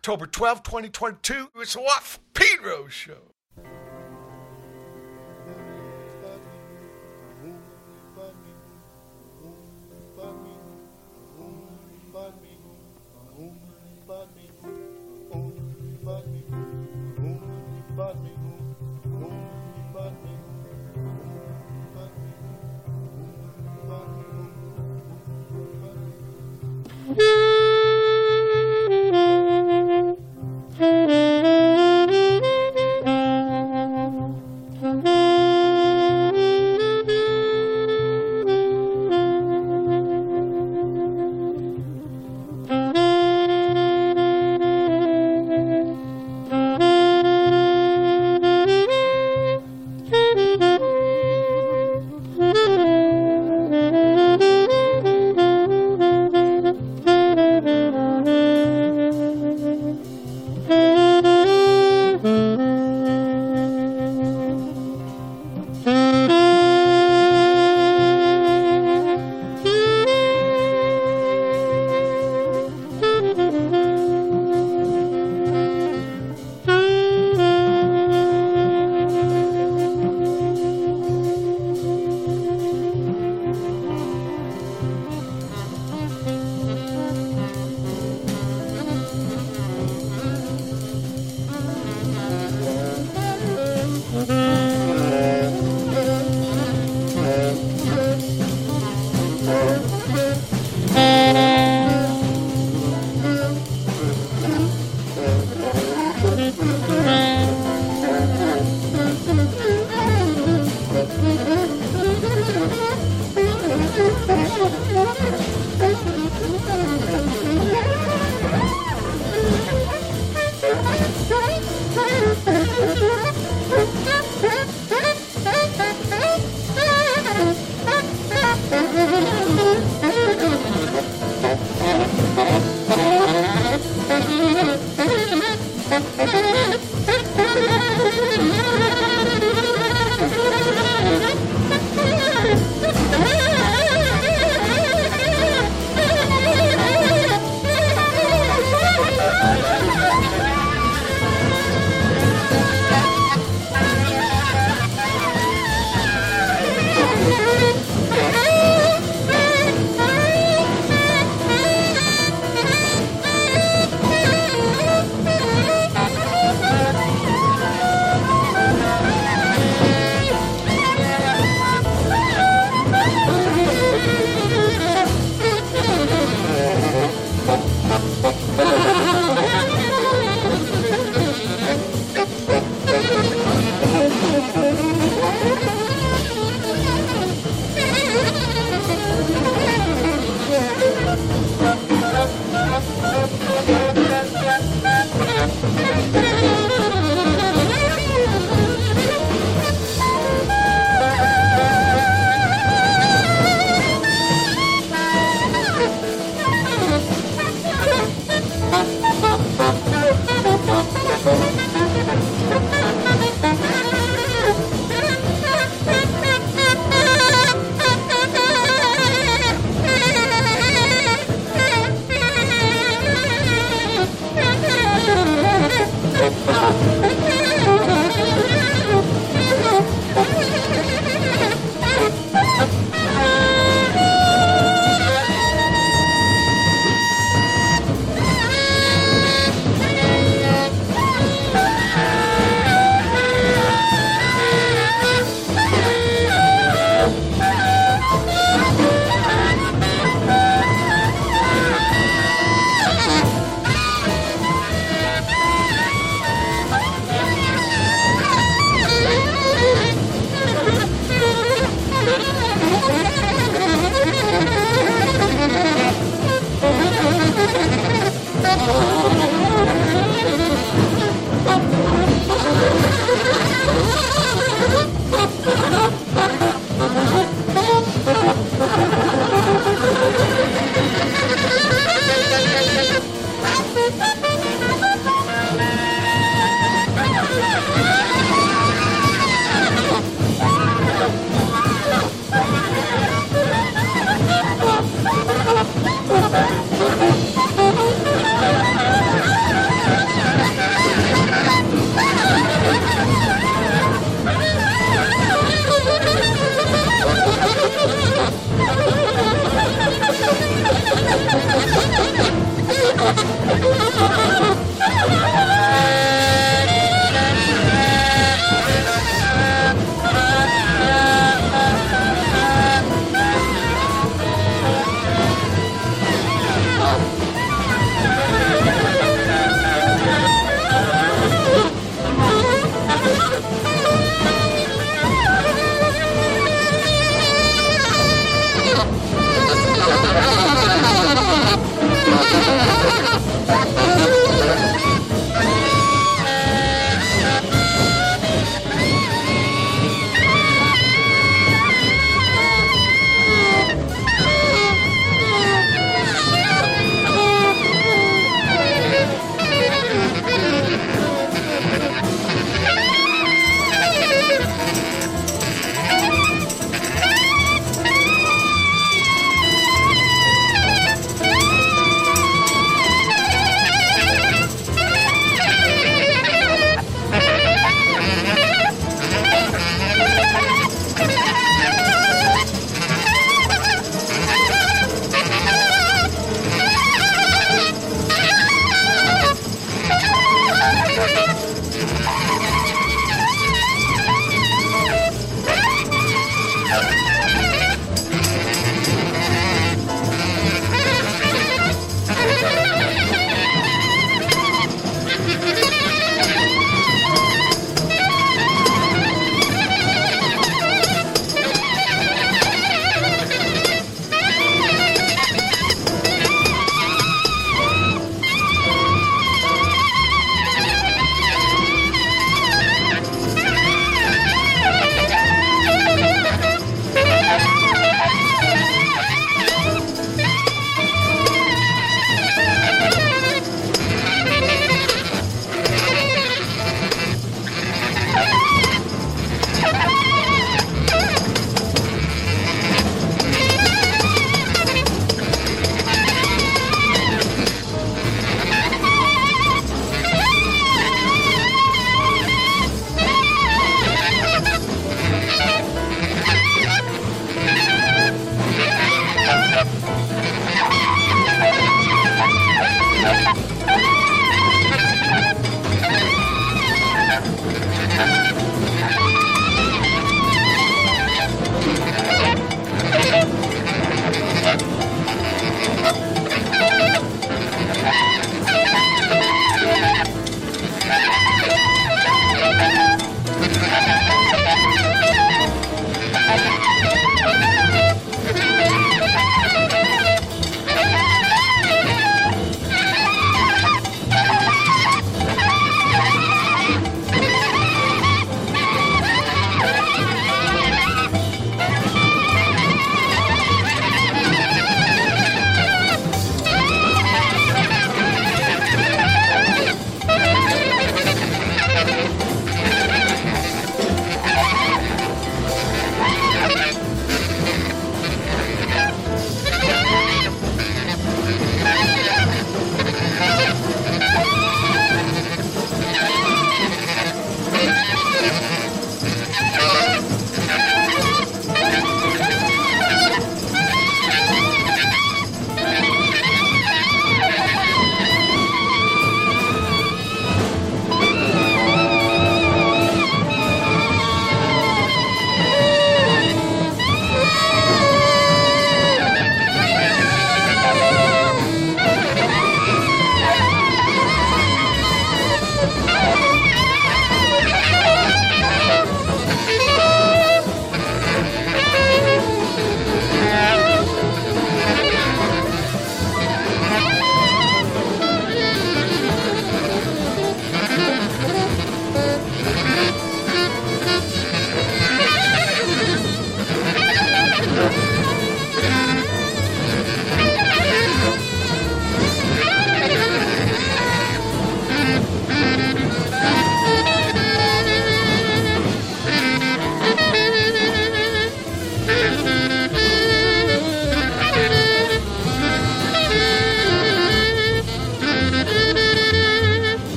October 12, 2022. It's Watt Pedro show.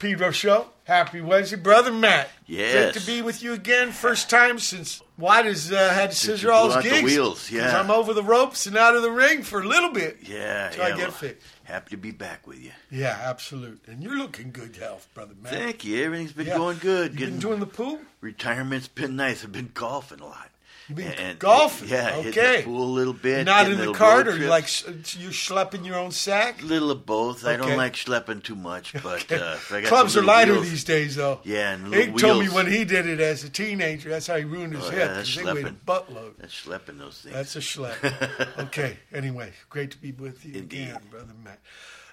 Pedro Show. Happy Wednesday, brother Matt. Yes. Great to be with you again. First time since White has uh, had to scissor all his out the gigs. yeah. I'm over the ropes and out of the ring for a little bit. Yeah, Till I get well, fit. Happy to be back with you. Yeah, absolute. And you're looking good health, brother Matt. Thank you. Everything's been Yeah. going good. You Getting been doing the pool? retirement's been nice. I've been golfing a lot. You been And- golfing? Yeah, okay. the pool a little bit. Not in the cart, or like you're schlepping your own sack? little of both. I don't like schlepping too much, but uh, I got Clubs are lighter wheels- these days, though. Yeah, and Ig told me when he did it as a teenager, that's how he ruined his Oh, hip. yeah, that's they weighed a schlepping. buttload. That's schlepping those things. That's a schlep. okay. Anyway, great to be with you Indeed. again, brother Matt.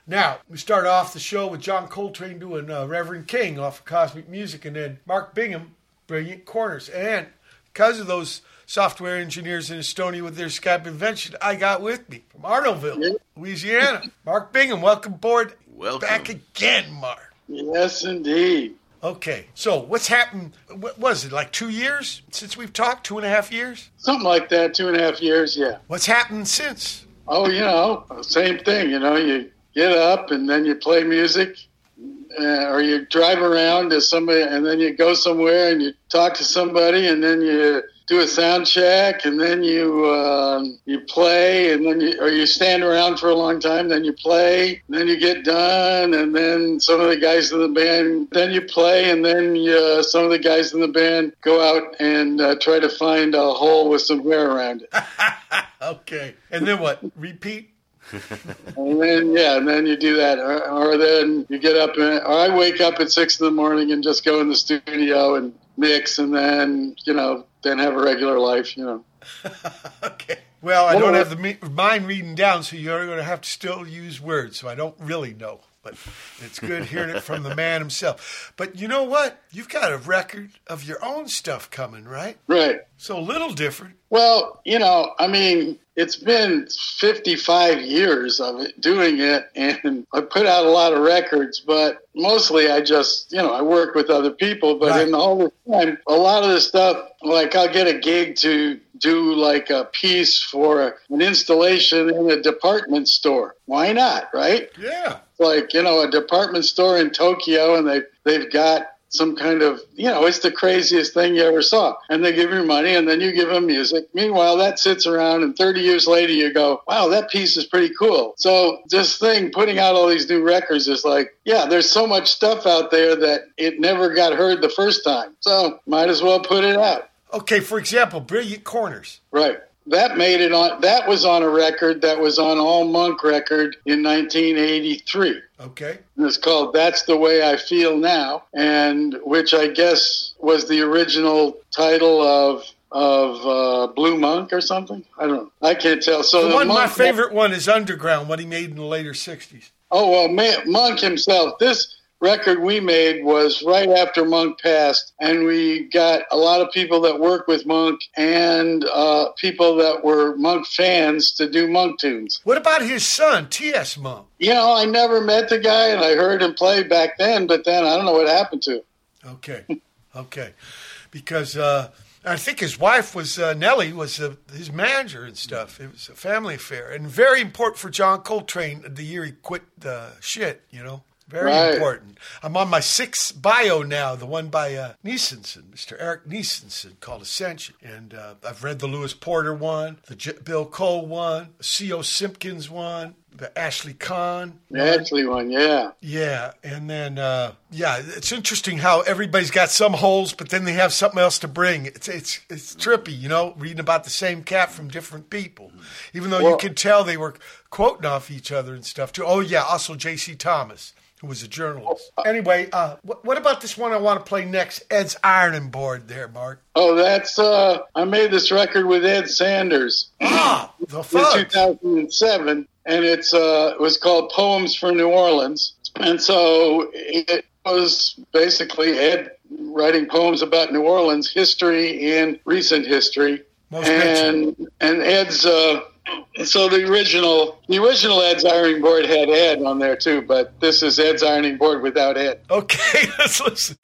Now we start off the show with John Coltrane doing uh, Reverend King off of Cosmic Music, and then Mark Bingham, Brilliant Corners, and because of those software engineers in Estonia with their Skype invention, I got with me from Arnaudville, Louisiana, Mark Bingham. Welcome aboard. Welcome. back again, Mark. Yes, indeed. Okay, so what's happened? What was it like two years since we've talked? Two and a half years? Something like that, two and a half years, yeah. What's happened since? Oh, you know, same thing. You know, you get up and then you play music, uh, or you drive around to somebody, and then you go somewhere and you talk to somebody, and then you do a sound check, and then you uh, you play, and then you or you stand around for a long time, then you play, then you get done, and then some of the guys in the band, then you play, and then uh, some of the guys in the band go out and uh, try to find a hole with some hair around it. Okay, and then what? Repeat. And then yeah, and then you do that, or, or then you get up and or I wake up at six in the morning and just go in the studio and mix, and then you know then have a regular life, you know. okay. Well, I don't have the me- mind reading down, so you're going to have to still use words. So I don't really know, but it's good hearing it from the man himself. But you know what? You've got a record of your own stuff coming, right? Right. So a little different. Well, you know, I mean, it's been 55 years of it doing it, and I put out a lot of records, but mostly I just, you know, I work with other people. But Right. in all the time, a lot of the stuff, like I'll get a gig to do like a piece for an installation in a department store. Why not, right? Yeah. like you know a department store in Tokyo and they they've got some kind of you know it's the craziest thing you ever saw. And they give you money and then you give them music. Meanwhile that sits around and 30 years later you go wow that piece is pretty cool. So this thing putting out all these new records is like yeah there's so much stuff out there that it never got heard the first time. So might as well put it out. Okay, for example, Brilliant Corners. Right. That made it on. That was on a record that was on All Monk record in 1983. Okay. And it's called "That's the Way I Feel Now," and which I guess was the original title of of uh, Blue Monk or something. I don't. know. I can't tell. So The one, my Monk- favorite one is Underground, what he made in the later 60s. Oh well, Ma- Monk himself. This record we made was right after Monk passed, and we got a lot of people that work with Monk and uh, people that were Monk fans to do Monk tunes. What about his son, T.S. Monk? You know, I never met the guy, and I heard him play back then, but then I don't know what happened to him. Okay. Okay. Because uh, I think his wife was, uh, Nellie, was uh, his manager and stuff. It was a family affair. And very important for John Coltrane the year he quit the shit, you know? Very Right. important. I'm on my sixth bio now, the one by uh, Nisenson, Mr. Eric Nisenson, called Ascension. And uh, I've read the Lewis Porter one, the J- Bill Cole one, the C.O. Simpkins one, the Ashley Kahn Actually, one, yeah. yeah, and then uh, yeah, it's interesting how everybody's got some holes, but then they have something else to bring. It's it's it's trippy, you know, reading about the same cat from different people, even though you can tell they were quoting off each other and stuff too. Oh yeah, also J.C. Thomas, who was a journalist. Anyway, uh, what, what about this one I want to play next? Ed's ironing board there, Mark. Oh, that's uh, I made this record with Ed Sanders. Ah, the in 2007, and it's uh, it was called Poems for New Orleans. And so it was basically Ed writing poems about New Orleans history and recent history. Most mentioned. and and Ed's uh, so the original the original Ed's ironing board had Ed on there too, but this is Ed's ironing board without Ed. Okay, let's listen.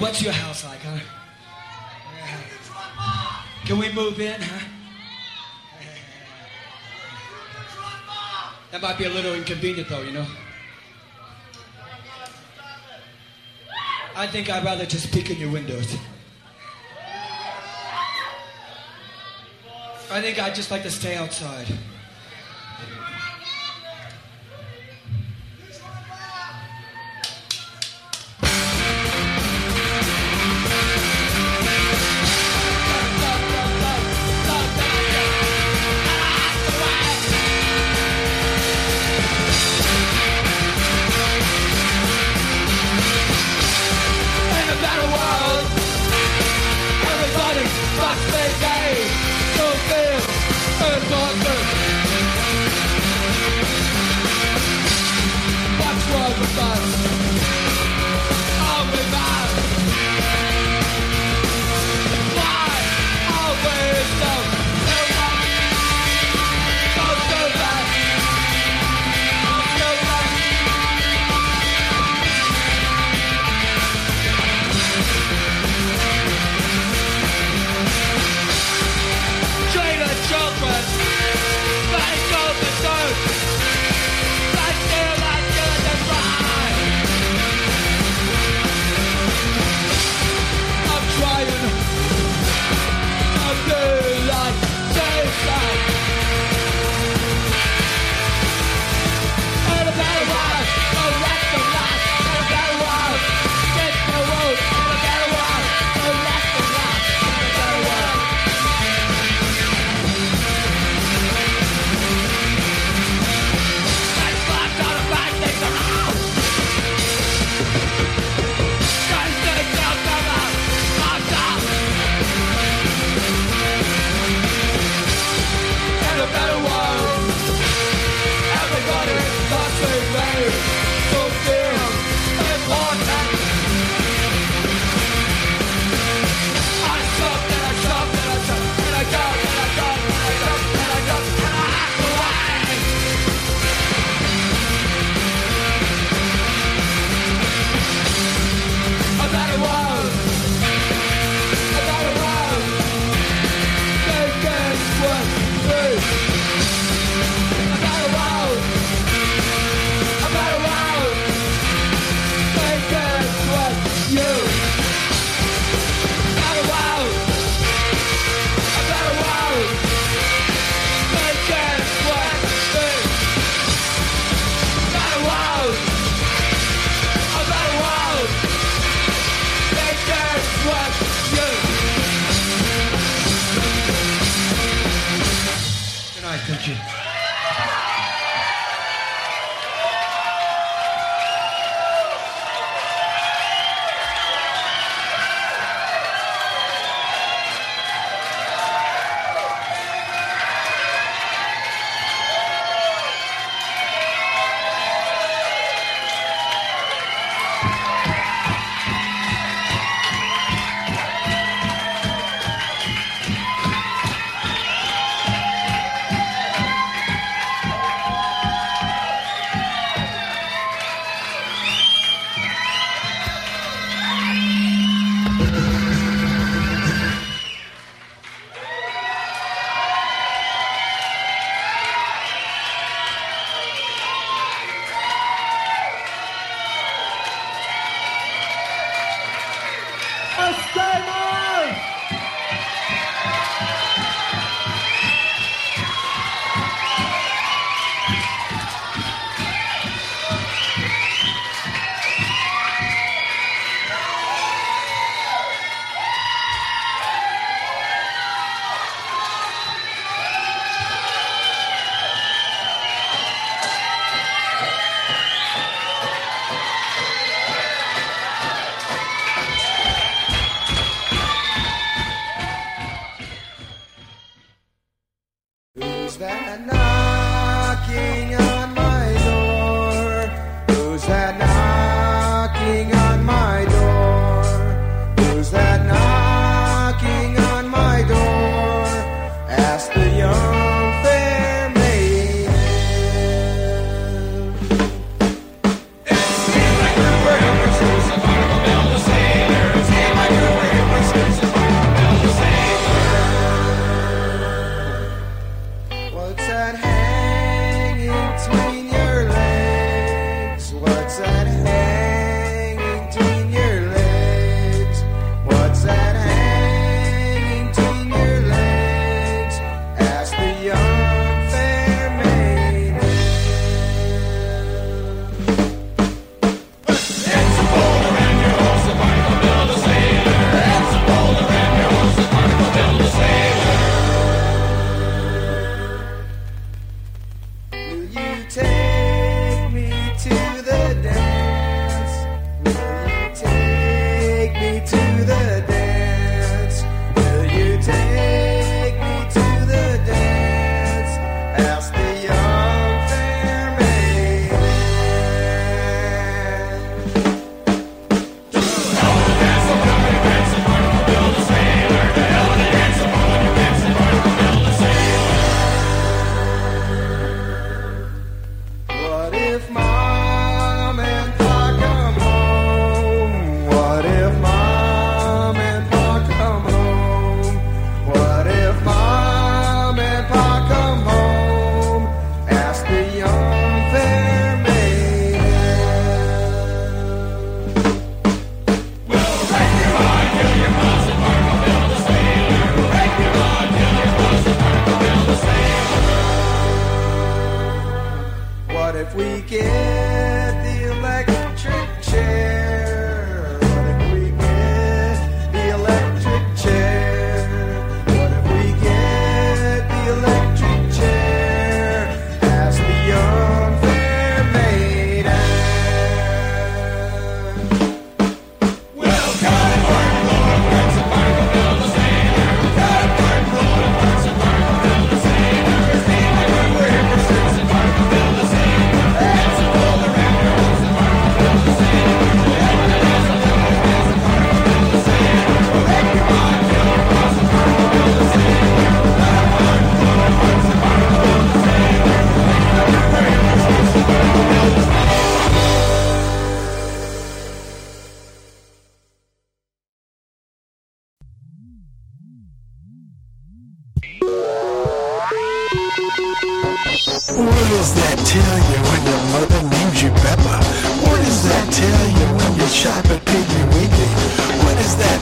What's your house like, huh? Can we move in, huh? That might be a little inconvenient, though, you know. I think I'd rather just peek in your windows. I think I'd just like to stay outside.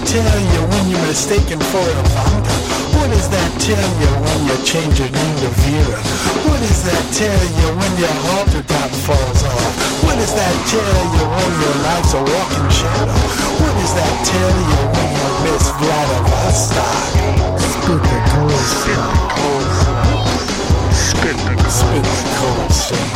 Tell you when you're mistaken for a Vonda? What does that tell you when you change your name to Vera? What does that tell you when your halter top falls off? What does that tell you when your life's a walking shadow? What does that tell you when you miss Vladivostok? Spit the cold, spit the cold, spit the cold, shade.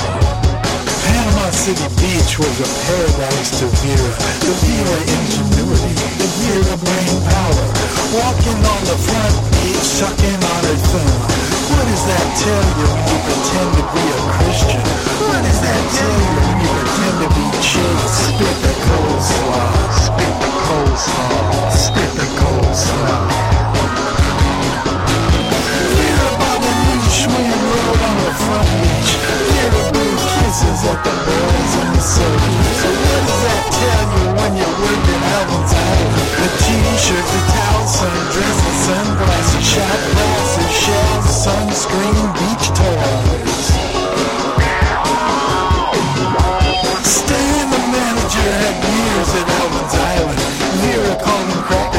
Panama City Beach was a paradise to Vera. The Vera ingenuity, the brain power. Walking on the front beach, sucking on her thumb. What does that tell you when you pretend to be a Christian? What does that tell you when you pretend to be chaste? Spit the coleslaw, spit the coleslaw, spit the coleslaw. Vera by the when you roll on the front beach. Vera blew kisses at the boys and the soldiers. So what does that tell you when you're working Alvin's Island? The t-shirt, the towel, sundress, the sunglasses, shot glasses, shells, sunscreen, beach toys. Stan, the manager, had years at Alvin's Island. Vera called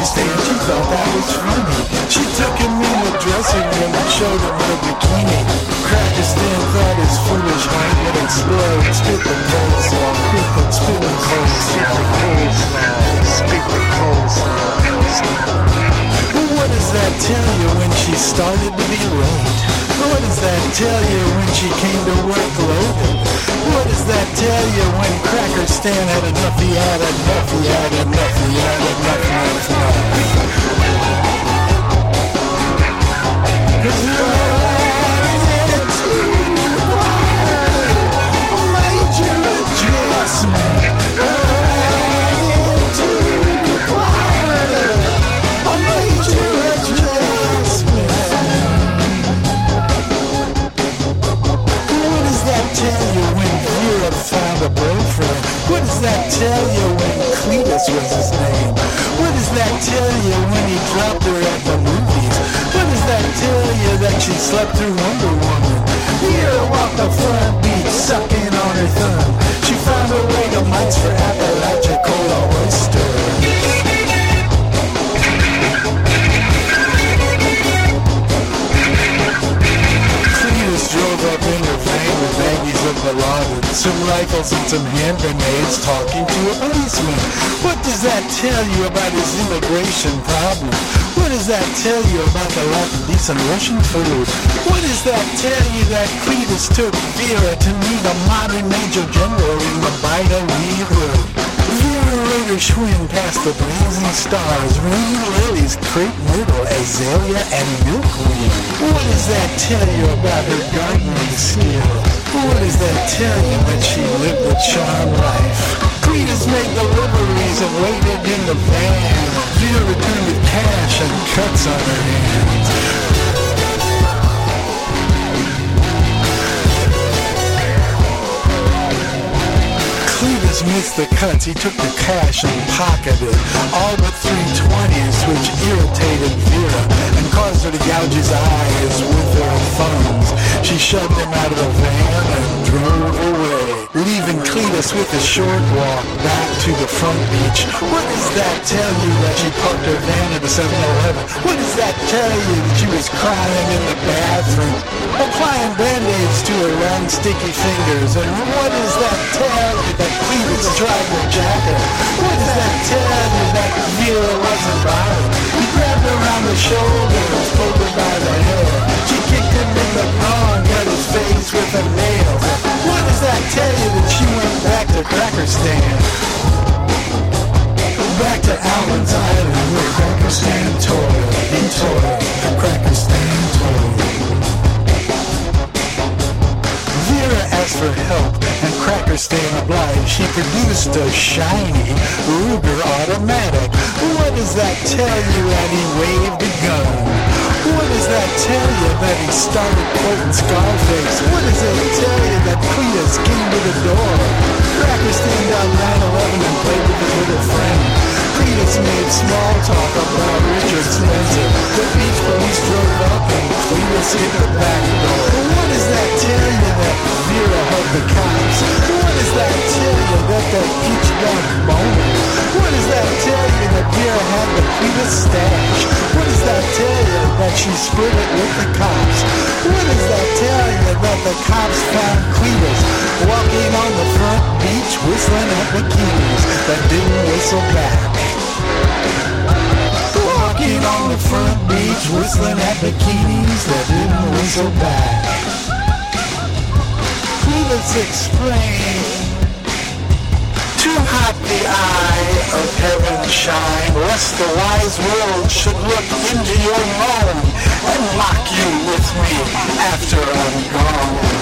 Cracker She thought that was funny. She took him in the dressing room and showed him her bikini. Cracker Stan thought his foolish heart would explode. Spit the coleslaw, spit the, spit the coleslaw, spit the coleslaw, spit the coleslaw. Well, what does that tell you when she started to be late? What does that tell you when she came to work loaded? What does that tell you when Cracker Stan had enough? He had enough. He had enough. He had enough. enough, enough. What a boyfriend? What does that tell you when Cletus was his name? What does that tell you when he dropped her at the movies? What does that tell you that she slept through Wonder Woman? Vera walked the front beach sucking on her thumb. She found her way to Mike's for Apalachicola oyster. Some rifles and some hand grenades talking to a policeman. What does that tell you about his immigration problem? What does that tell you about the lack of decent Russian food? What does that tell you that Cletus took Vera to meet a modern major general in the? Vera rode her schwinn past the blazing stars, Ruby lilies, crepe myrtle, azalea, and milkweed. What does that tell you about her gardening skill? What does that tell you that she lived a charmed life? Cletus made deliveries and waited in the van. Vera returned with cash and cuts on her hands. Missed the cuts, he took the cash and pocketed all but three twenties, which irritated Vera and caused her to gouge his eyes with her thumbs. She shoved him out of the van and drove away, leaving Cletus with a short walk back to the front beach. What does that tell you that she parked her van at the 7-Eleven? What does that tell you that she was crying in the bathroom, applying band-aids to her round sticky fingers? And what does that tell you that Cletus tried her? What does that tell you that Vera wasn't buying? He grabbed her around the shoulder and pulled her by the hair. She kicked him in the and cut his face with a nail. That tell you that she went back to Cracker Stan? Back to Alvin's Island where Cracker Stan toiled. He toiled. Cracker Stan toiled. Vera asked for help and Cracker Stan obliged. She produced a shiny Ruger automatic. What does that tell you? And he waved a gun. What does that tell you that he started quoting Scarface? What does it tell you that Cletus came to the door? Cracker Stand down 9-11 and played with his little friend. Cletus made small talk about Richard Spencer. The beach police drove up and Cletus hit the back door. What does that tell you that Vera hugged the cops? What does that tell you that the beach got boner? What does that tell you that Vera had the Cletus stash? What does that tell you that she split it with the cops? What does that tell you that the cops found Cletus walking on the front beach whistling at bikinis that didn't whistle back? Walking on the front beach whistling at bikinis that didn't whistle back. Cletus explained. Too hot the eye of heaven shine, lest the wise world should look into your moan and mock you with me after I'm gone.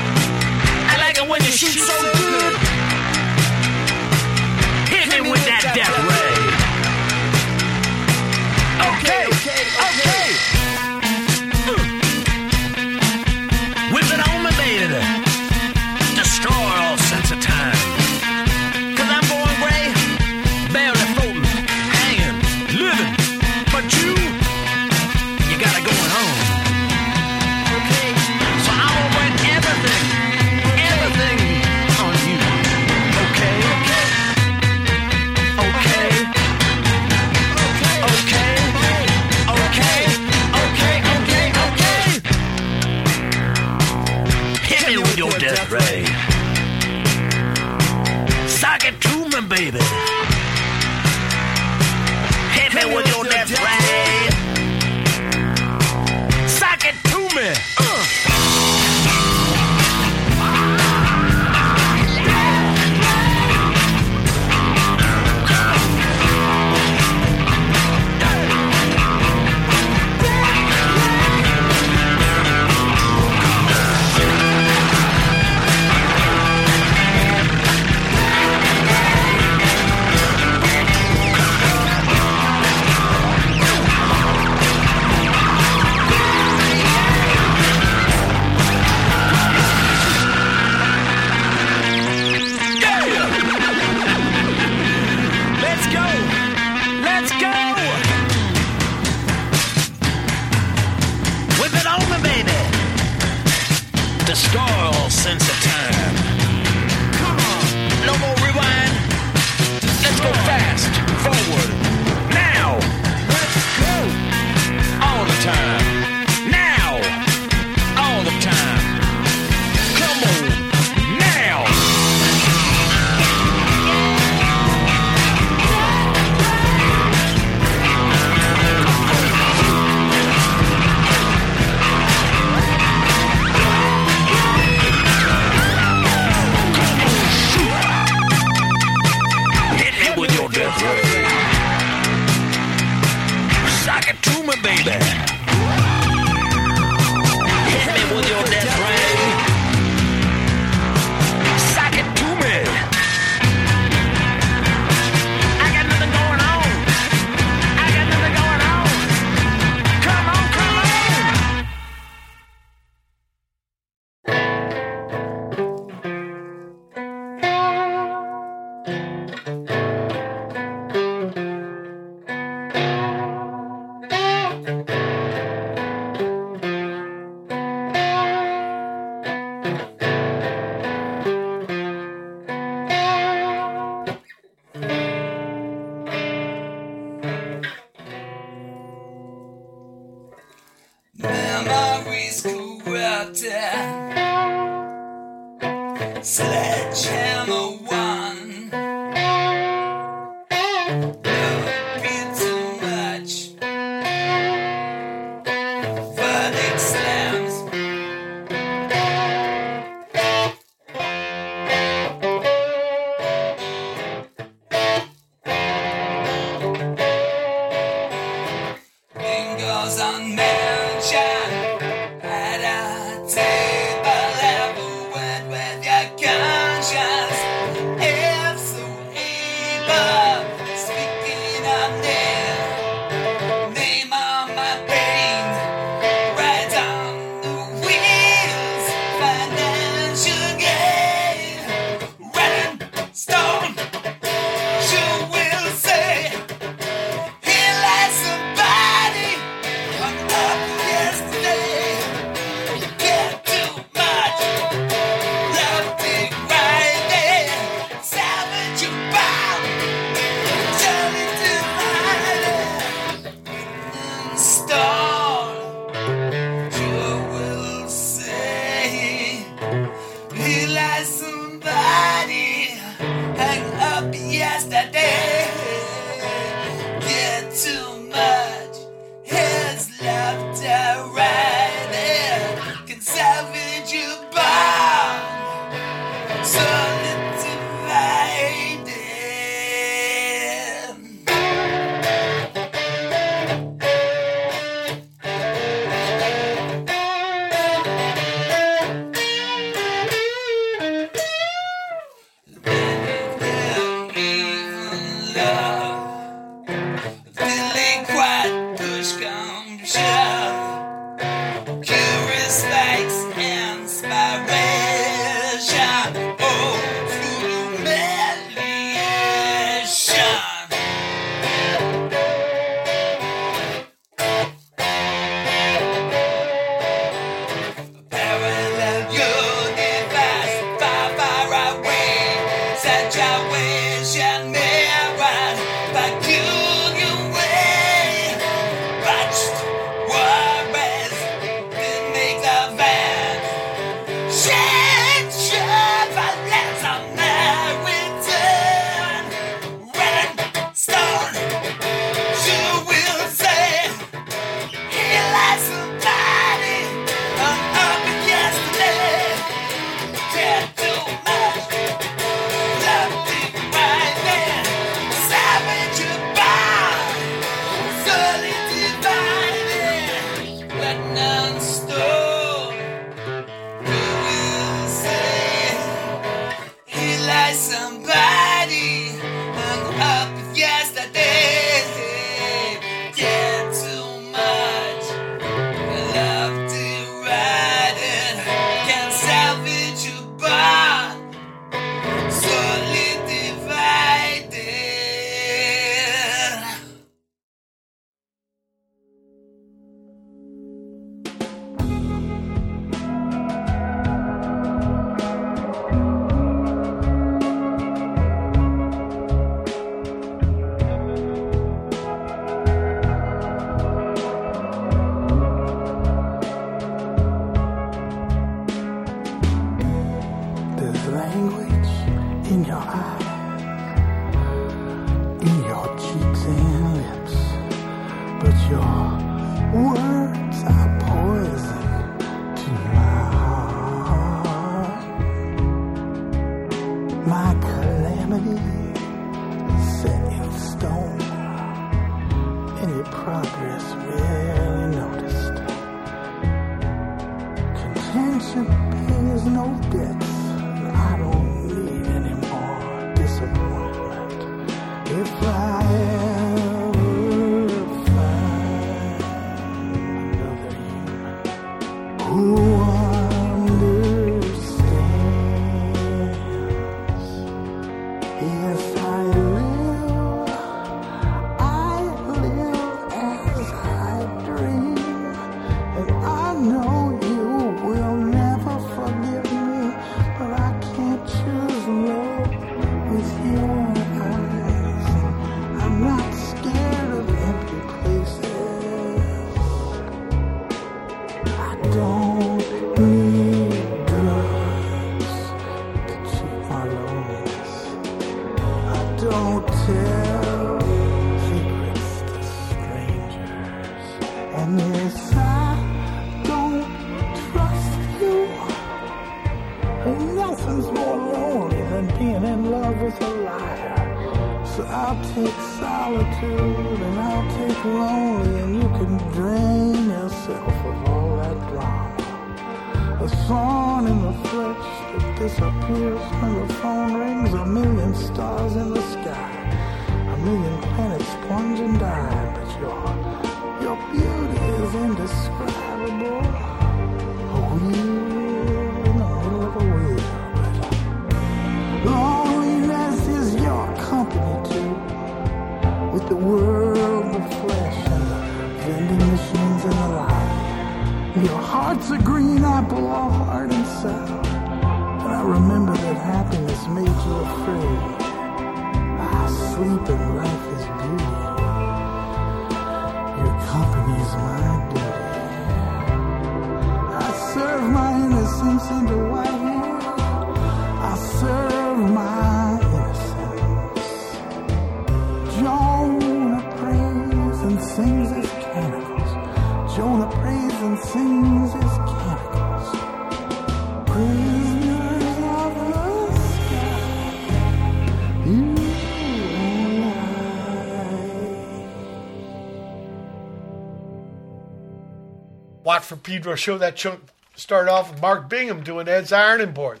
Watt from Pedro show that chunk start off with Mark Bingham doing Ed's ironing board,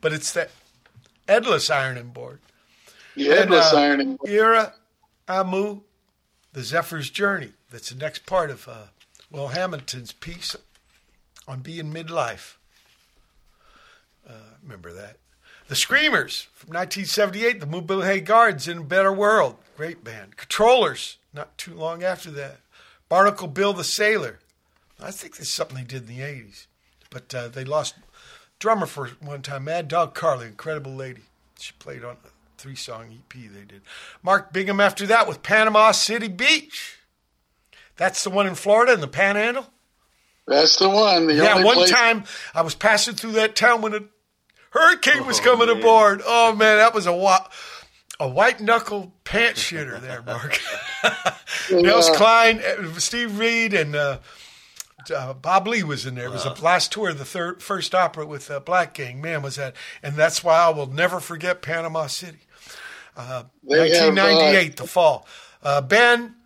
but it's the Edless ironing board. The headless uh, ironing. Ira Amu, The Zephyr's Journey. That's the next part of uh, Will Hamilton's piece on being midlife. Uh, remember that. The Screamers from 1978, the Mabuhay Gardens in a Better World. Great band. Controllers, not too long after that. Barnacle Bill the Sailor. I think this is something they did in the 80s. But uh, they lost drummer for one time. Mad Dog Carly, incredible lady. She played on a three song EP they did. Mark Bingham after that with Panama City Beach. That's the one in Florida in the Panhandle. That's the one. The Yeah, only one place- time I was passing through that town when a hurricane was coming aboard. Oh man, that was a wa- a white knuckle pant shitter there, Mark. Nels Cline, uh, Steve Reed, and uh, uh, Bob Lee was in there. It was the last tour of the third first opera with uh, Black Gang. Man, was that? And that's why I will never forget Panama City. Uh, have, uh, 1998, the fall. Uh, ben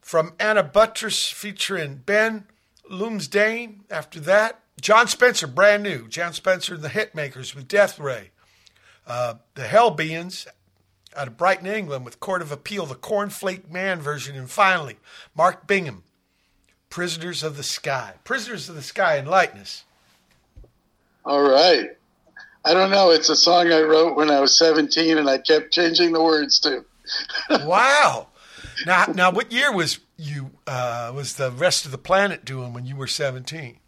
from Anna Butterss featuring Ben Lumsdaine. After that, Jon Spencer, brand new. Jon Spencer and the Hitmakers with Death Ray. Uh, the Hell Beings out of Brighton, England with Court of Appeal, the Cornflake Man version. And finally, Mark Bingham, Prisoners of the Sky. Prisoners of the Sky and Lightness. All right. I don't know. It's a song I wrote when I was 17, and I kept changing the words to. wow. Now, now, what year was you? Uh, was the rest of the planet doing when you were seventeen?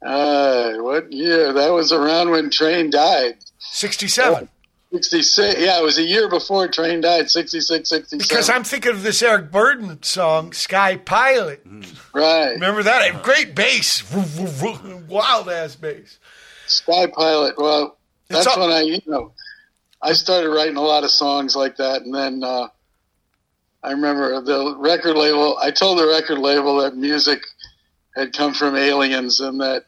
Uh, what year? That was around when Train died. Sixty-seven. 66. Yeah, it was a year before Train died, 66, 67. Because I'm thinking of this Eric Burdon song, Sky Pilot. Right. Remember that? Great bass, wild ass bass. Sky Pilot. Well, that's all- when I, you know, I started writing a lot of songs like that, and then uh, I remember the record label. I told the record label that music had come from aliens and that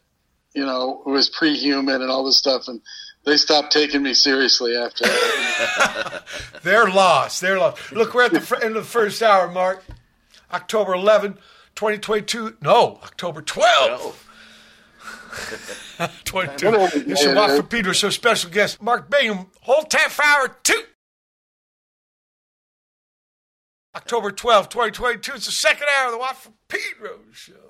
you know it was pre-human and all this stuff, and they stopped taking me seriously after that. They're lost. They're lost. Look, we're at the end of the first hour, Mark. October 11, 2022. No, October 12. 22. It's your Watt for Peter, so special guest, Mark Bingham. Hold tight for hour two. October 12, 2022. It's the second hour of the Watt for Pedro show.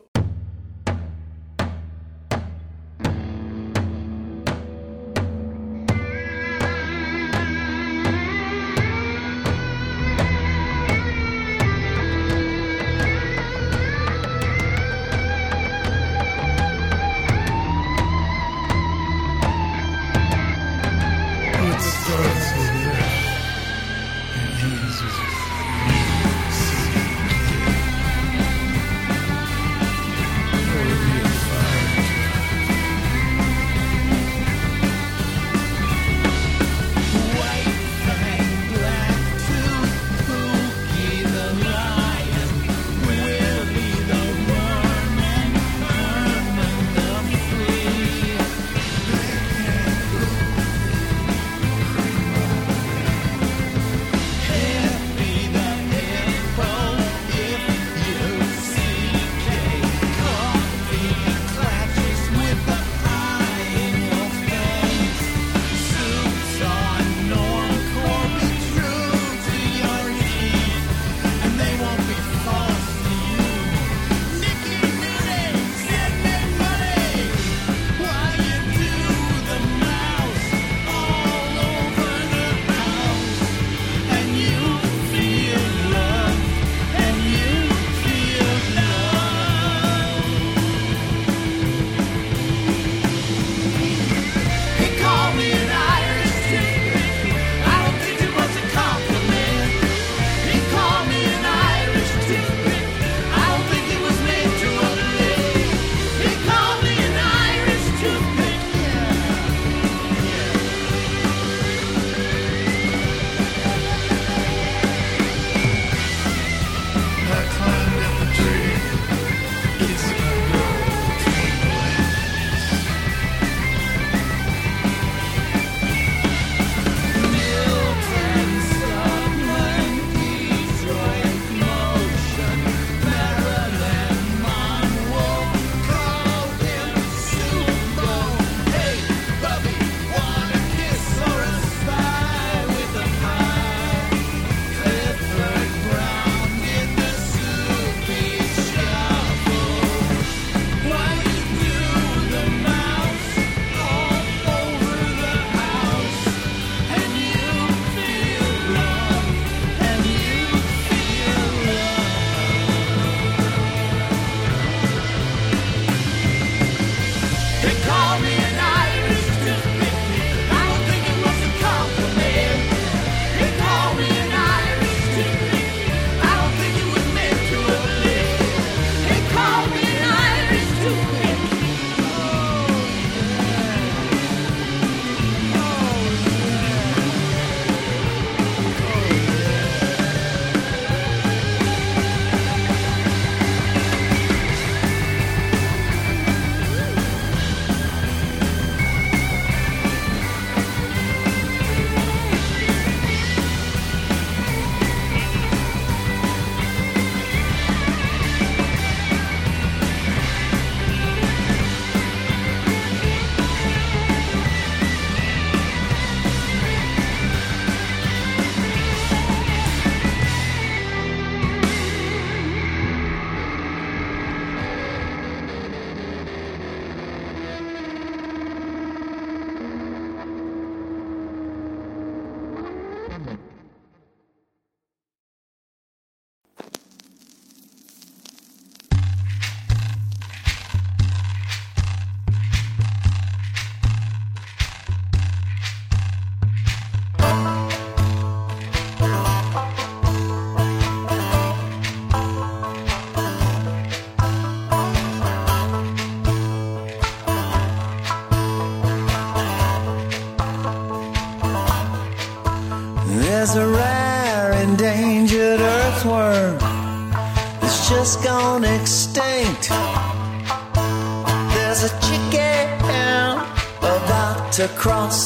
Cross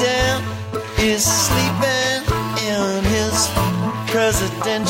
president is sleeping in his presidential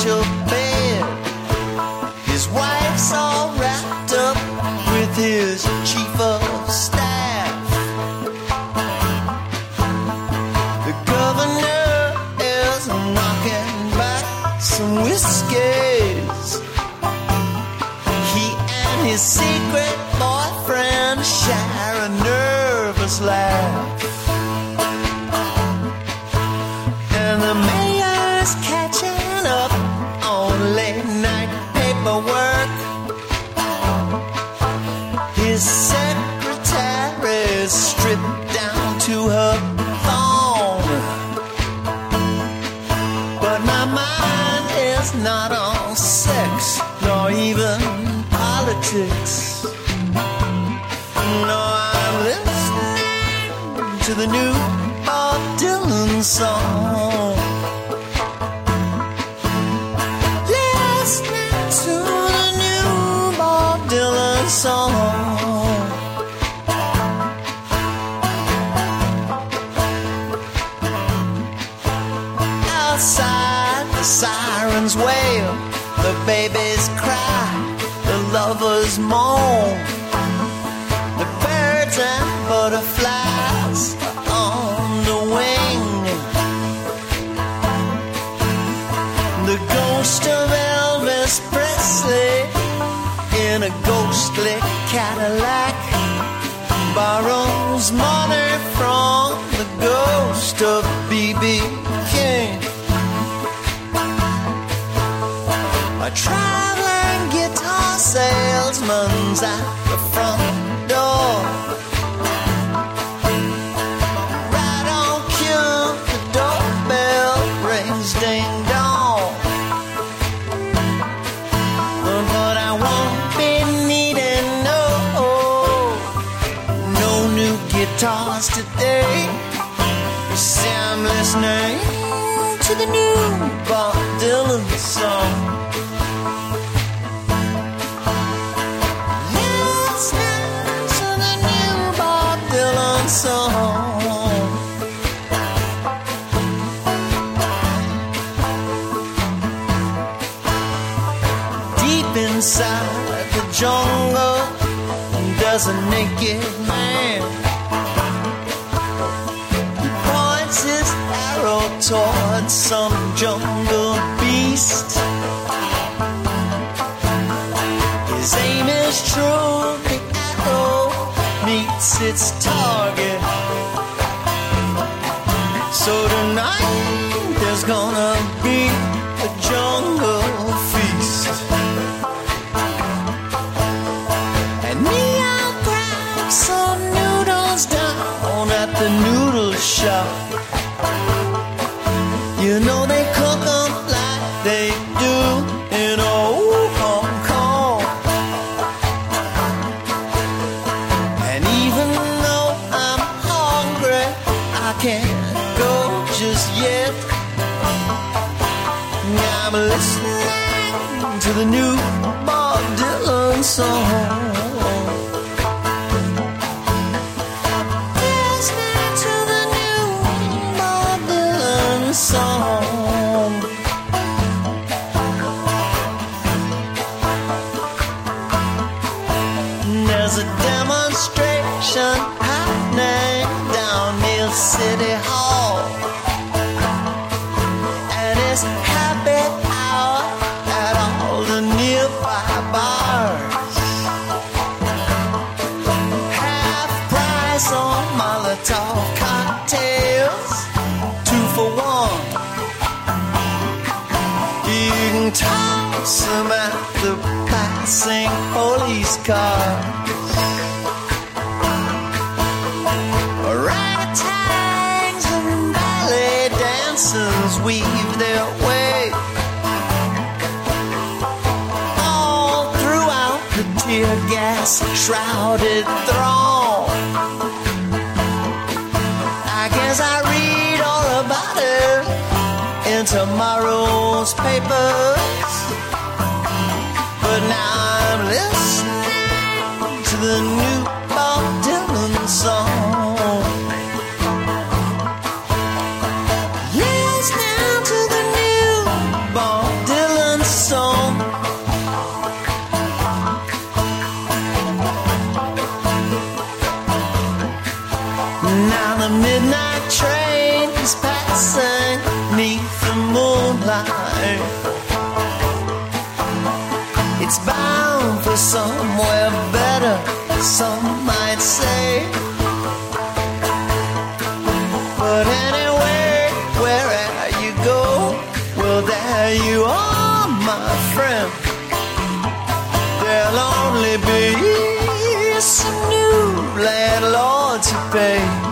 only be some new landlord to pay.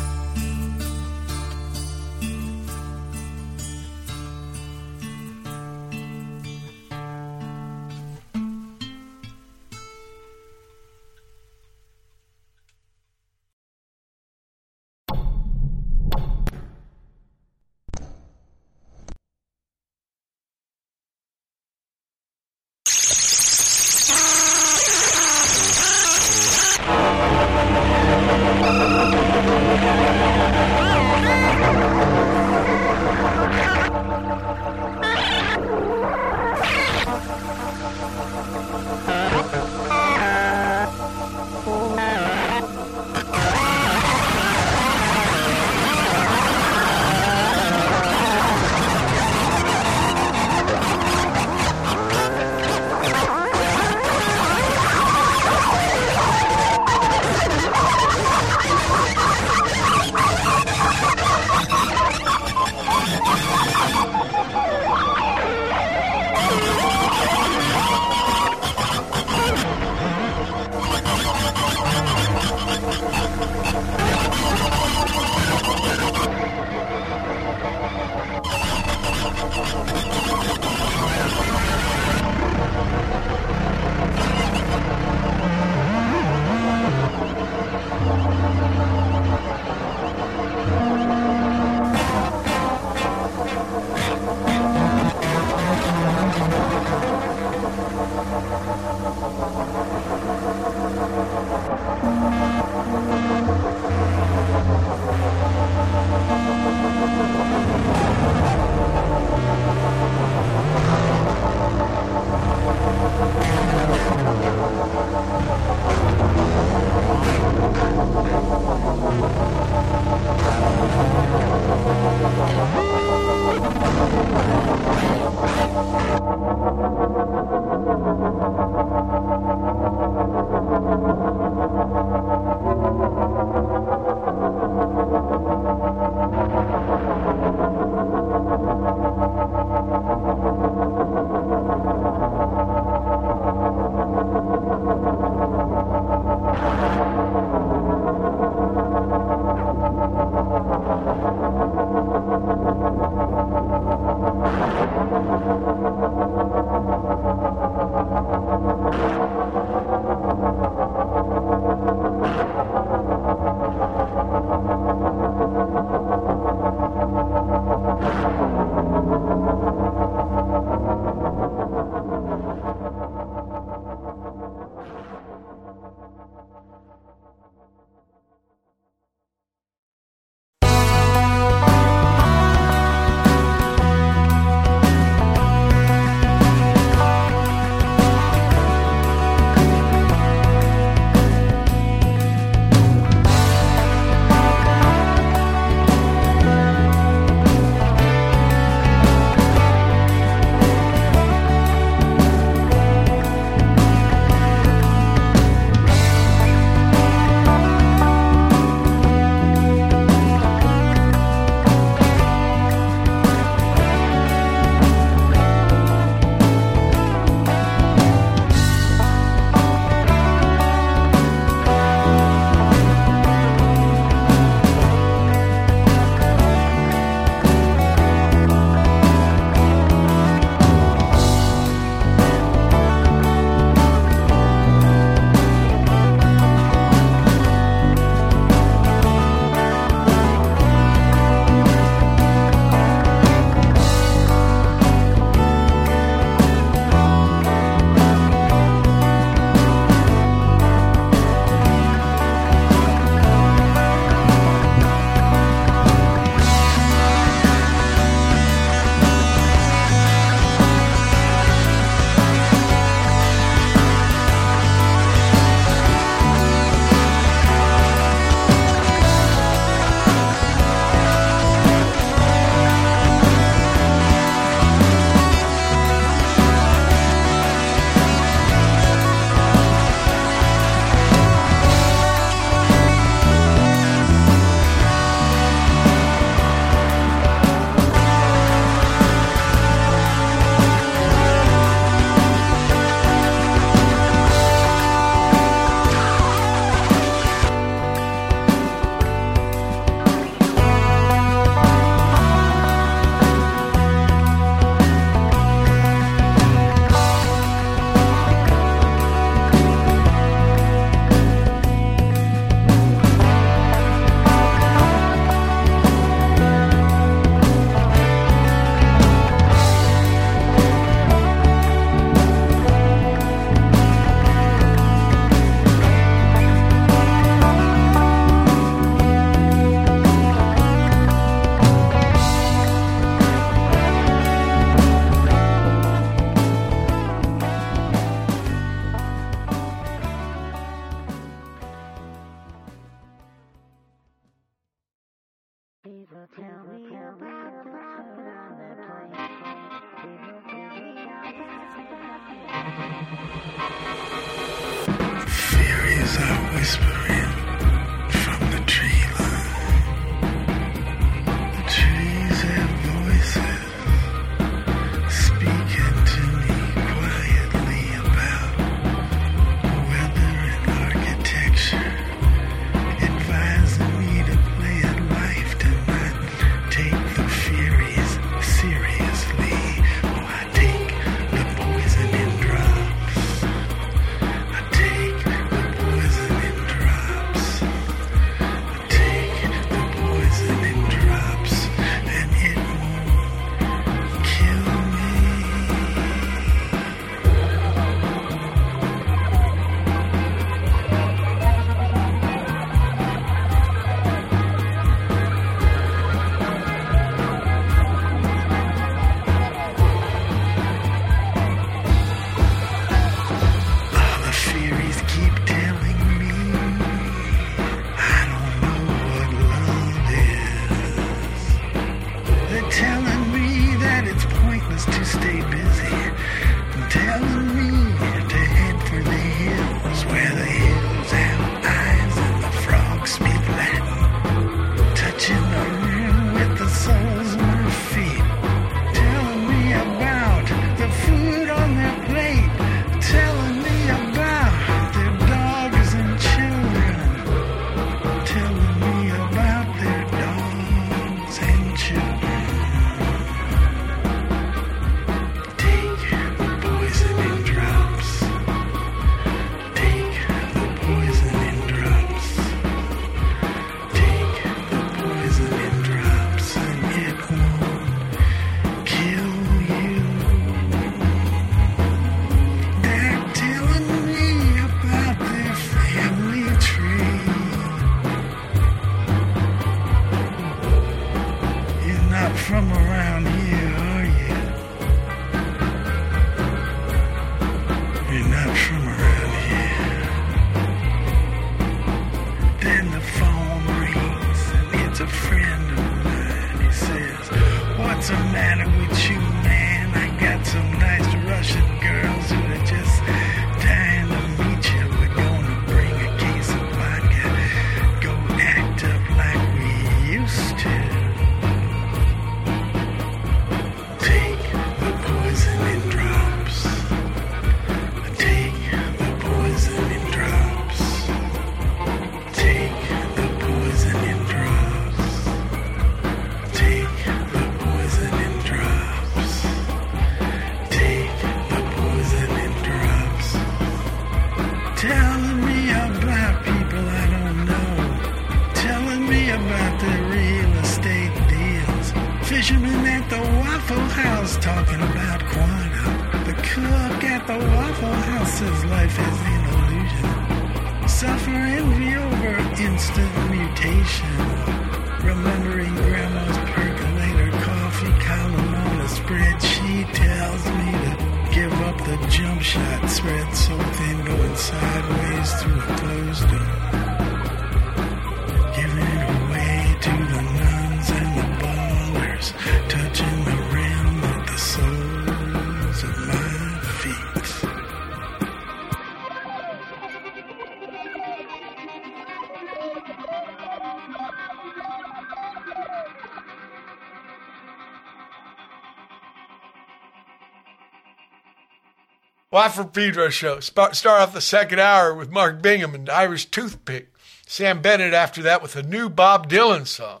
Watt from Pedro show. Start off the second hour with Mark Bingham and Irish Toothpick. Samm Bennett after that with a new Bob Dylan song.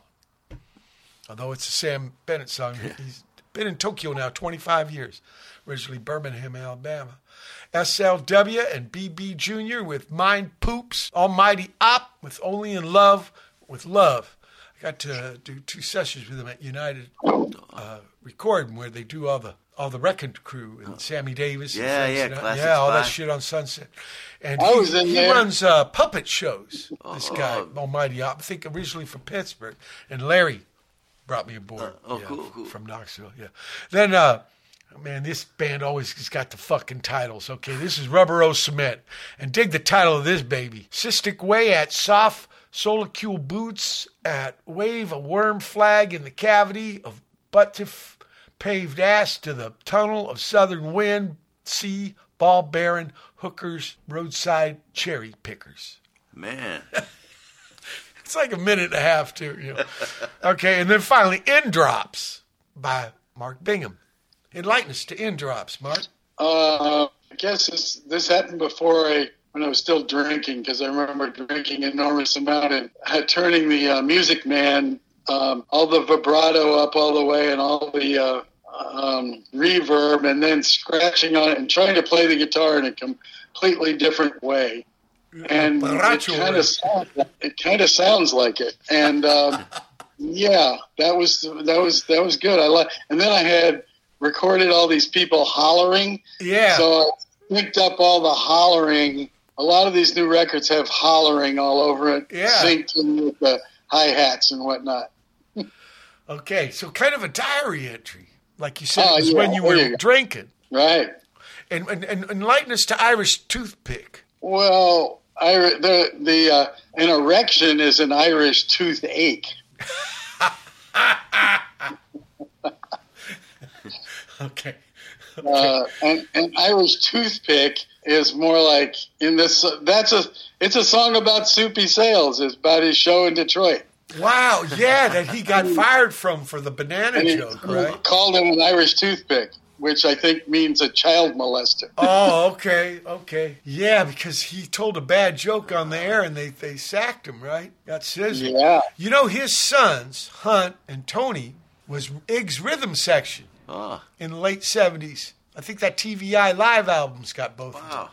Although it's a Samm Bennett song, he's been in Tokyo now 25 years. Originally Birmingham, Alabama. SLW and BB Jr. with Mind Poops. Almighty Opp with Only in Love with Love. I got to do two sessions with them at United uh, Recording where they do all the all the Wrecking Crew and Sammy Davis. Yeah, friends yeah, and classic yeah, all that shit on Sunset. And I he, was in he there. runs uh, puppet shows. This Oh. guy, Almighty Opp, I think originally from Pittsburgh, and Larry brought me aboard. oh, yeah, cool, cool. From Knoxville, yeah. Then, uh, man, this band always has got the fucking titles. Okay, this is Rubber O Cement, and dig the title of this baby, Cysticway at Soft Solecule boots at wave a worm flag in the cavity of buttiff paved ass to the tunnel of southern wind, sea, ball bearing hookers, roadside cherry pickers. Man. It's like a minute and a half, too. You know. okay, and then finally, In Drops by Mark Bingham. Enlighten us to In Drops, Mark. Uh, I guess this this happened before I when I was still drinking because I remember drinking enormous amount and had turning the uh, Music Man um, all the vibrato up all the way and all the uh, um, reverb and then scratching on it and trying to play the guitar in a completely different way. And it kind of sounds, it kind of sounds like it. And um, yeah, that was that was that was good. I like. And then I had recorded all these people hollering. Yeah. So I picked up all the hollering. A lot of these new records have hollering all over it, Yeah. synced in with the hi hats and whatnot. Okay, so kind of a diary entry. Like you said, Oh, it was yeah, when you were drinking. Right. And, and, and enlighten us to Irish toothpick. Well, I, the the uh, an erection is an Irish toothache. Okay. Uh, and an Irish toothpick is more like in this. That's a it's a song about Soupy Sales. It's about his show in Detroit. Wow, yeah, that he got fired from for the banana And he joke, right? called him an Irish toothpick, which I think means a child molester. Oh, okay, okay. Yeah, because he told a bad joke on the air and they, they sacked him, right? Got scissored. Yeah. You know, his sons, Hunt and Tony, was Ig's rhythm section Oh, in the late 70s. I think that TV Eye live album's got both of them. wow.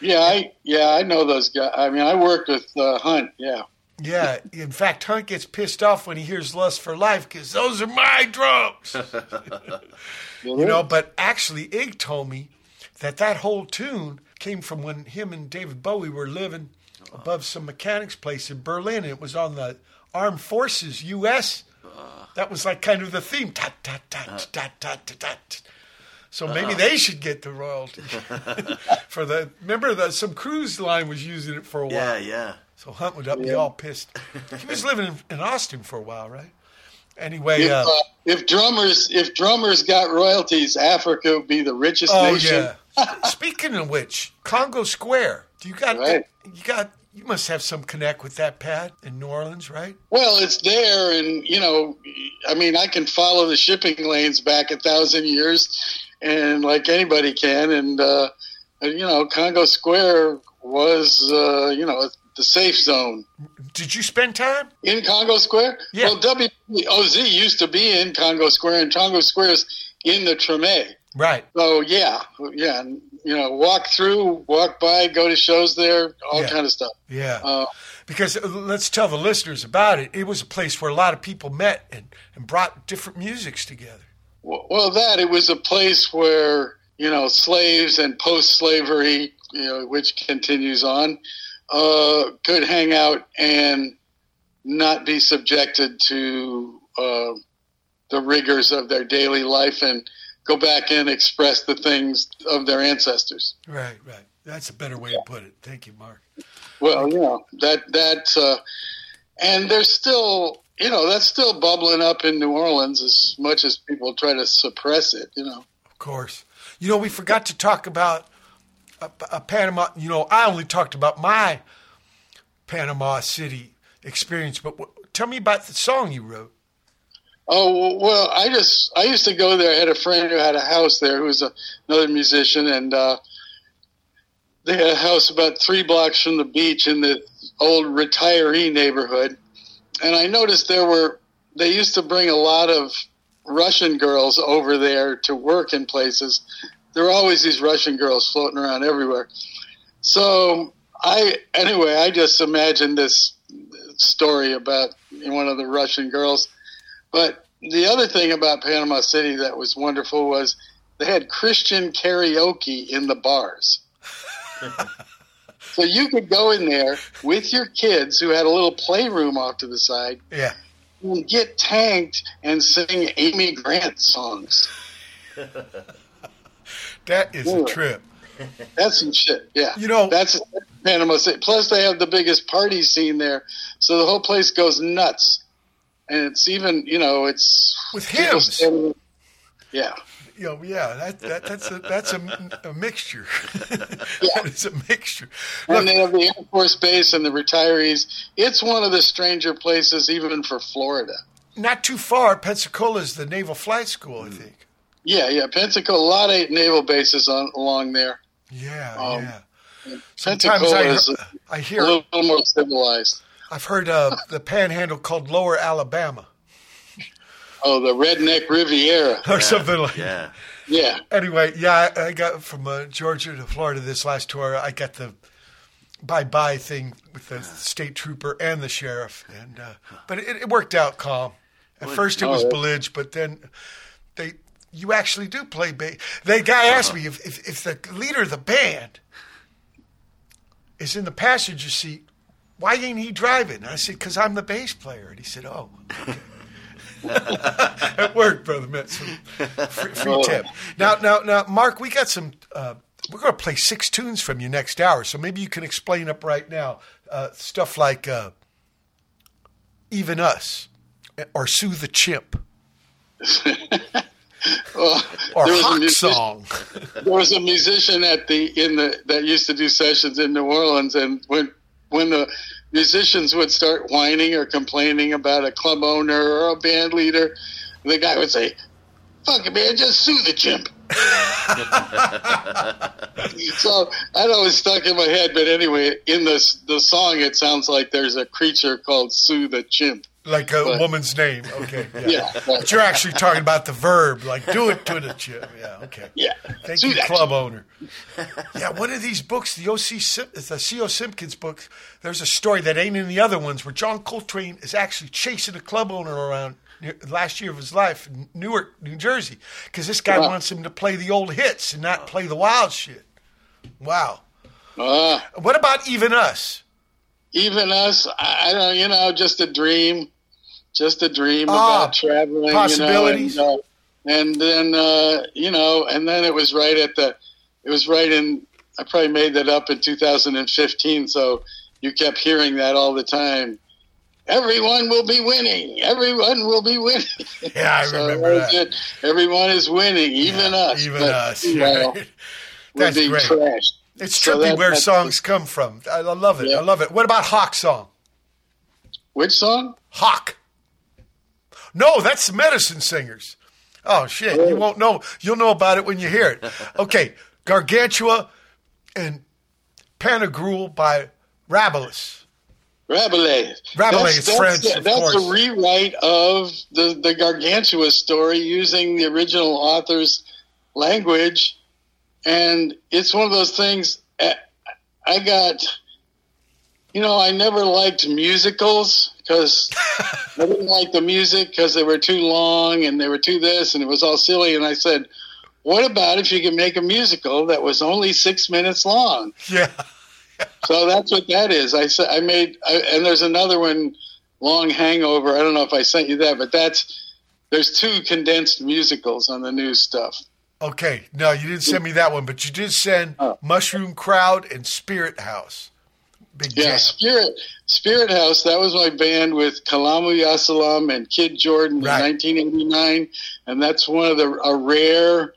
Yeah, I yeah I know those guys. I mean, I worked with uh, Hunt. Yeah. Yeah, in fact, Hunt gets pissed off when he hears Lust for Life because those are my drums. Mm-hmm. you know, but actually, Ig told me that that whole tune came from when him and David Bowie were living above some mechanics place in Berlin. It was on the Armed Forces U.S. That was like kind of the theme. Tat, tat, tat, tat, uh-huh. tat, tat, tat. So uh-huh. maybe they should get the royalty for the. Remember that some cruise line was using it for a while. Yeah, yeah. So Hunt would up be all pissed. He was living in, in Austin for a while, right? Anyway, If, uh, uh, if drummers if drummers got royalties, Africa would be the richest oh nation. yeah. Speaking of which, Congo Square. Do you got Right. you got you must have some connect with that pad in New Orleans, right? Well, it's there, and you know, I mean, I can follow the shipping lanes back a thousand years, and like anybody can, and uh, you know, Congo Square was, uh, you know, the safe zone Did you spend time? in Congo Square. Yeah. Well, WOZ used to be in Congo Square, and Congo Square is in the Treme. Right. So yeah, yeah, you know, walk through, walk by, go to shows there, all Yeah. kind of stuff. Yeah. Uh, because uh, let's tell the listeners about it. It was a place where a lot of people met and, and brought different musics together. Well, that it was a place where you know slaves and post-slavery, you know, which continues on, uh, could hang out and not be subjected to uh, the rigors of their daily life and go back and express the things of their ancestors. Right, right. That's a better way to put it. Thank you, Mark. Well, you know that that, uh, and there's still, you know, that's still bubbling up in New Orleans as much as people try to suppress it. You know. Of course. You know, we forgot to talk about a, Panama. You know, I only talked about my Panama City experience, but w- tell me about the song you wrote. Oh well, I just I used to go there. I had a friend who had a house there, who was a, another musician, and uh, they had a house about three blocks from the beach in the old retiree neighborhood. And I noticed there were they used to bring a lot of Russian girls over there to work in places. There were always these Russian girls floating around everywhere. So I anyway, I just imagined this story about one of the Russian girls. But the other thing about Panama City that was wonderful was they had Christian karaoke in the bars. so you could go in there with your kids who had a little playroom off to the side Yeah. and get tanked and sing Amy Grant songs. That is a trip. That's some shit. Yeah. You know- that's Panama City. Plus, they have the biggest party scene there, so the whole place goes nuts. And it's even, you know, it's With hymns. standing- Yeah. You know, yeah, that, that that's a that's a, a mixture. it's a mixture. And Look, they have the Air Force Base and the retirees. It's one of the stranger places, even for Florida. not too far. Pensacola is the Naval Flight School, I mm. think. Yeah, yeah. Pensacola, a lot of naval bases on, along there. Yeah, Um, yeah. Sometimes Pensacola I, is I hear a little more civilized. I've heard uh, the Panhandle called Lower Alabama Oh, the Redneck Riviera. or something like. Yeah. Yeah. Anyway, yeah, I, I got from uh, Georgia to Florida this last tour. I got the bye bye thing with the state trooper and the sheriff, and uh, but it, it worked out calm. At first, it was Oh, yeah. belligerent, but then they you actually do play bass. The guy asked me if, if if the leader of the band is in the passenger seat. Why ain't he driving? I said, "Cause I'm the bass player." And he said, "Oh." okay." It worked, brother. Met free, free tip. Now, now, now, Mark, we got some. Uh, we're going to play six tunes from you next hour, so maybe you can explain up right now uh, stuff like uh, "Even Us" or "Sue the Chimp" Or there was a "Hawk musician- Song." there was a musician at the in the that used to do sessions in New Orleans, and when when the musicians would start whining or complaining about a club owner or a band leader, the guy would say, "Fuck it, man, just sue the chimp." so that always stuck in my head. But anyway, in this the song, it sounds like there's a creature called Sue the chimp. Like a But- woman's name. Okay. Yeah. Yeah, But you're actually talking about the verb, like do it to the chimp. Yeah. Okay. yeah. Thank you, club owner. Yeah, one of these books, the OC Sim- the C.O. Simpkins book, there's a story that ain't in the other ones where John Coltrane is actually chasing a club owner around last year of his life in Newark, New Jersey, because this guy Wow. wants him to play the old hits and not play the wild shit. Wow. Ah. What about Even Us? Even us, I don't, you know, just a dream, just a dream Ah, about traveling, possibilities. you know, and, uh, and then, uh, you know, and then it was right at the, it was right in, I probably made that up in 2015. So you kept hearing that all the time. Everyone will be winning. Everyone will be winning. Yeah, I So remember that. it. Everyone is winning, even Yeah, us. Even But, us. you know, we're That's being great. trashed. It's So trippy that- where songs come from. I, I love it. Yeah. I love it. What about Hawk Song? Which song? Hawk. No, that's medicine singers. Oh shit! You oh. won't know. You'll know about it when you hear it. Okay, Gargantua and Pantagruel by Rabelais. Rabelais. Rabelais that's, French, That's, that's a rewrite of the, the Gargantua story using the original author's language. And it's one of those things. I got, you know, I never liked musicals because I didn't like the music because they were too long and they were too this and it was all silly. And I said, what about if you could make a musical that was only six minutes long? Yeah, So that's what that is. I said I made, I, and there's another one, Long Hangover. I don't know if I sent you that, but that's there's two condensed musicals on the new stuff. Okay, no, you didn't send me that one, but you did send Oh. Mushroom Crowd and Spirit House. Big Yeah, jam. Spirit Spirit House. That was my band with Kalamu ya Salaam and Kidd Jordan Right. in 1989, and that's one of the a rare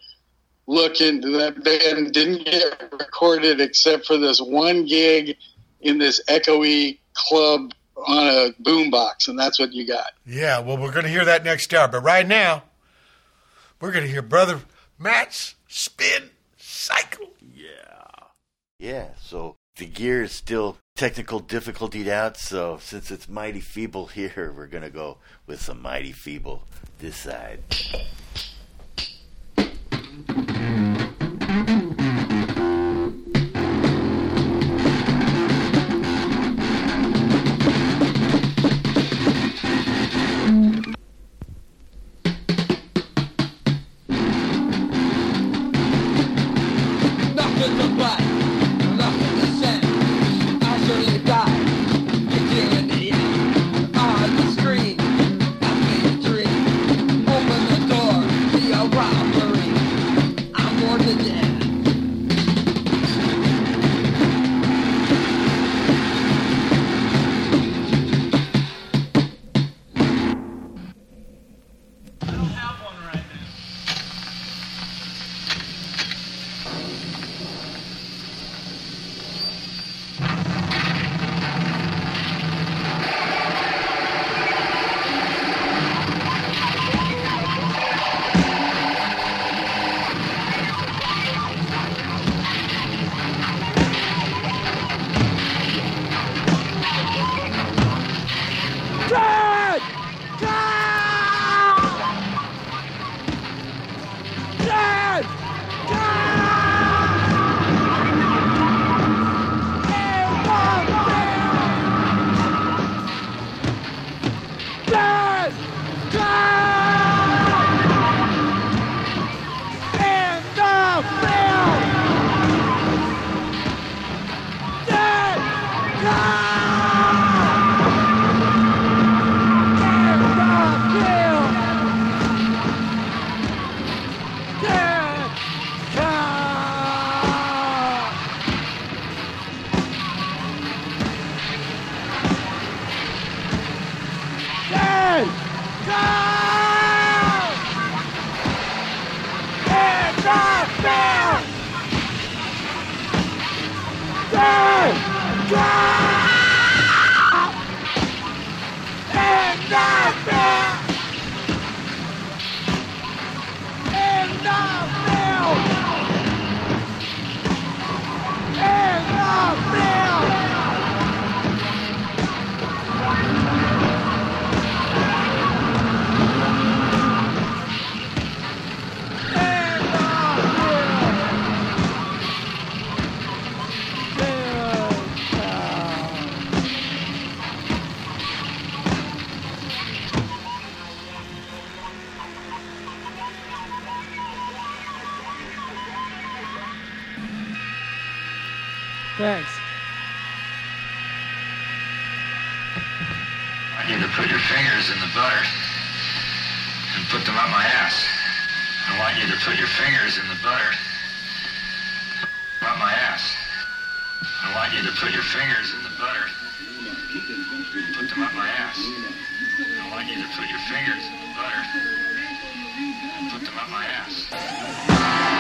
look into that band. Didn't get recorded except for this one gig in this echoey club on a boombox, and that's what you got. Yeah, well, we're going to hear that next hour. But right now, we're going to hear Brother Matt's Spin Cycle. Yeah. Yeah, so the gear is still technical difficulty out, so since it's mighty feeble here, we're gonna go with some mighty feeble this side. Film! And the put my ass. I want you to put your fingers in the butter up my ass. I want you to put your fingers in the butter put them up my ass. I want you to put your fingers in the butter put them up my ass.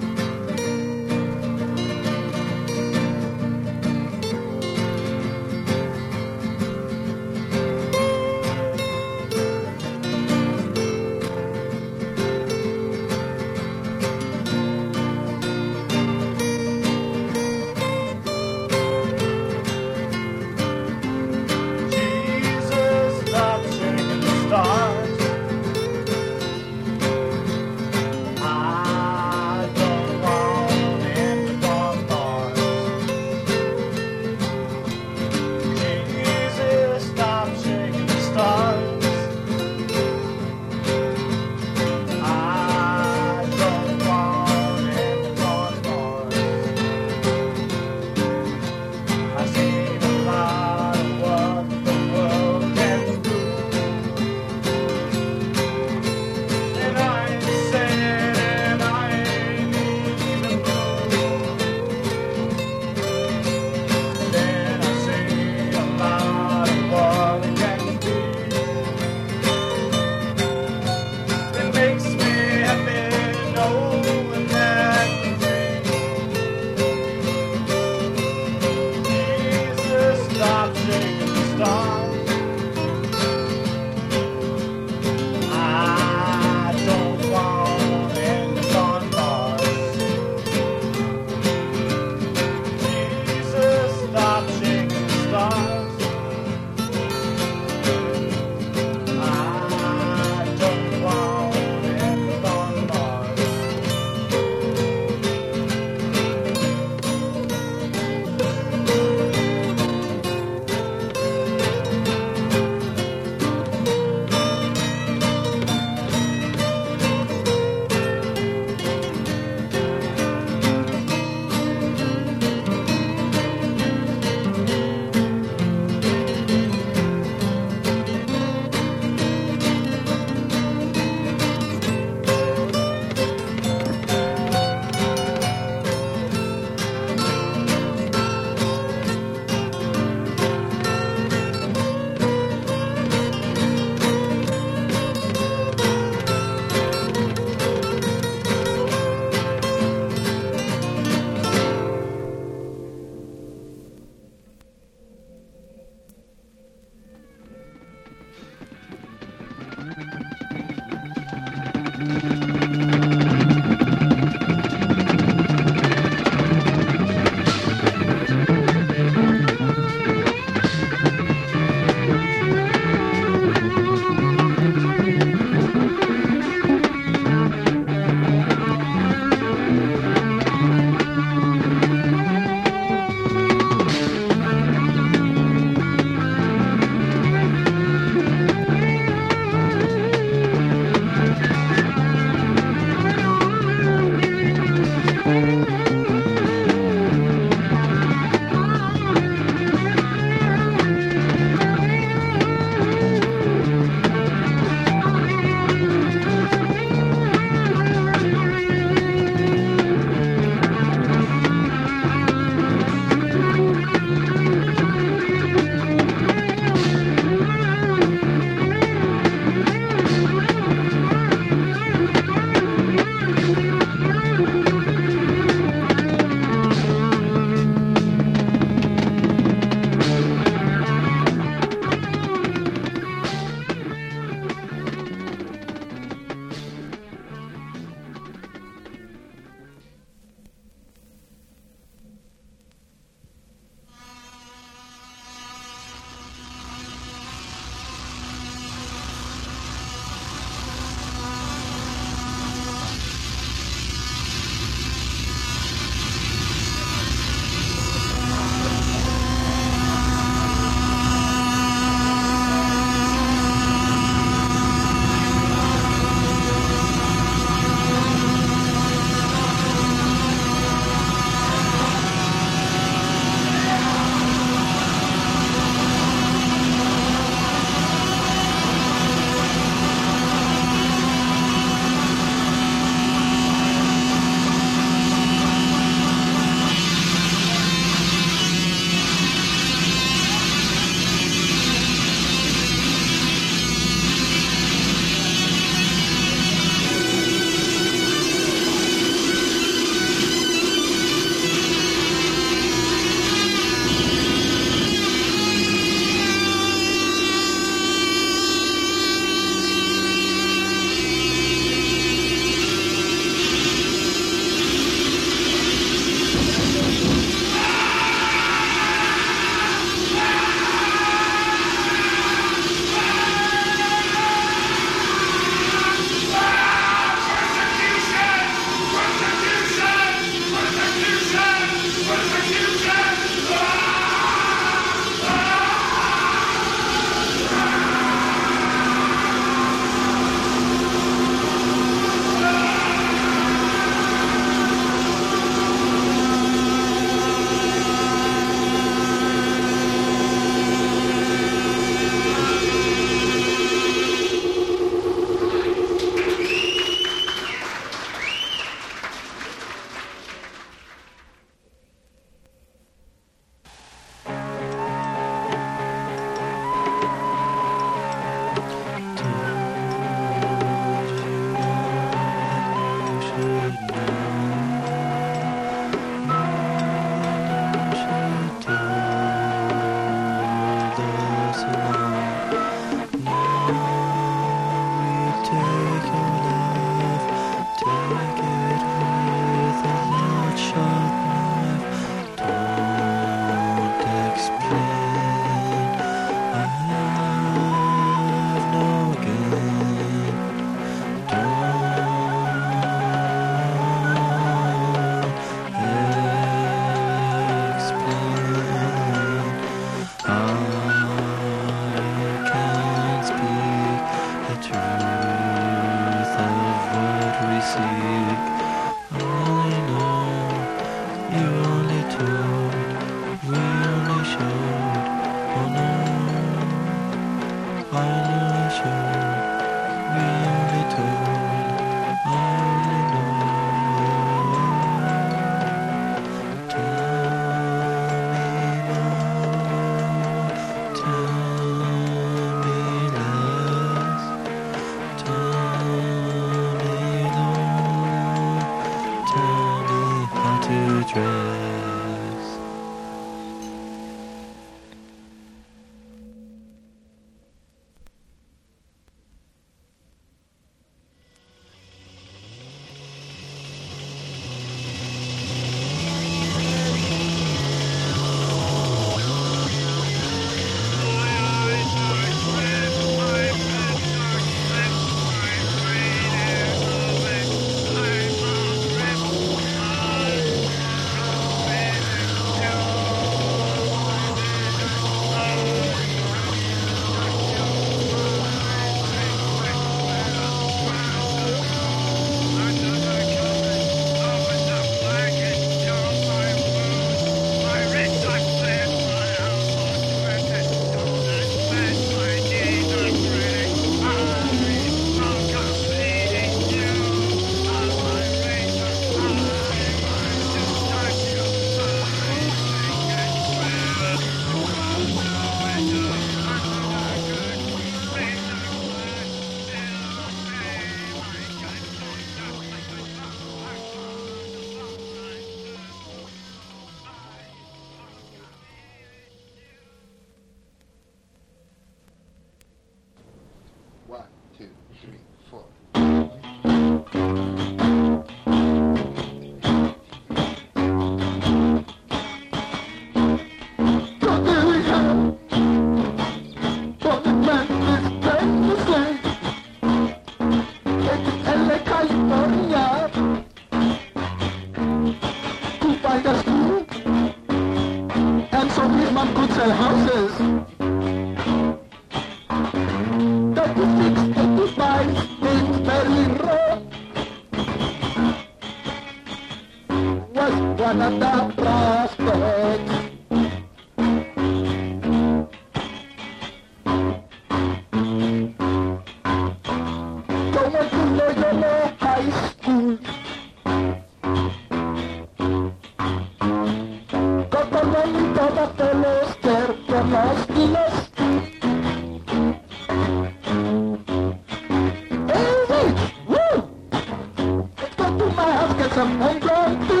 Let's go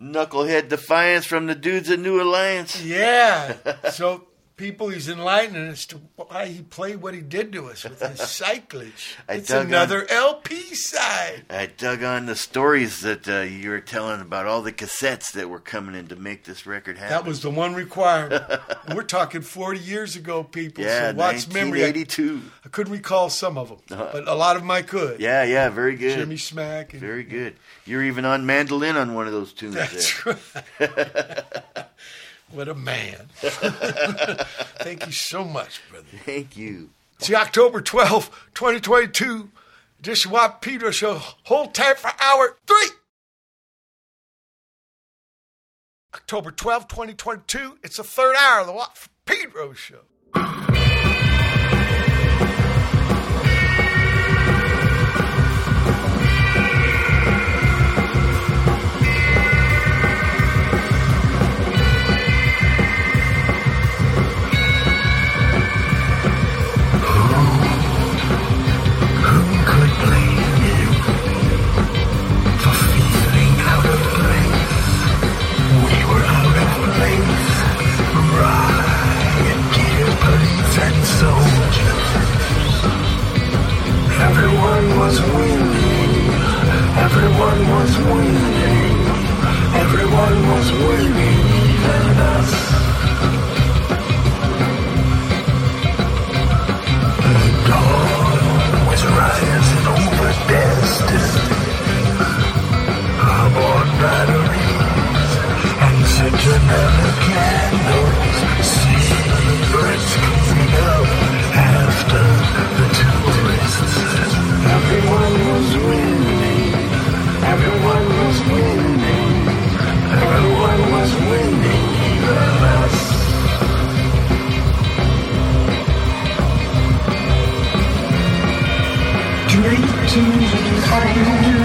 knucklehead defiance from the dudes at New Alliance. Yeah. so people, he's enlightening as to why he played what he did to us with his cyclage. It's dug on- another LP side. I dug on the stories that uh, you were telling about all the cassettes that were coming in to make this record happen. That was the one requirement. We're talking 40 years ago, people. yeah, so watch memory. I, 1982. I couldn't recall some of them, Uh-huh. but a lot of them I could. Yeah, yeah, very good. Jimmy Smack. And, Very good. You're even on mandolin on one of those tunes That's there. right. what a man. Thank you so much, brother. Thank you. It's the October 12th, 2022 edition of Watt Pedro Show. Hold tight for hour three. October 12th, 2022. It's the third hour of the Watt Pedro Show. Everyone was winning. Everyone was winning. Everyone was winning, even us. The dawn was rising over destiny. Aboard batteries and citronella candles. Drink to the fires.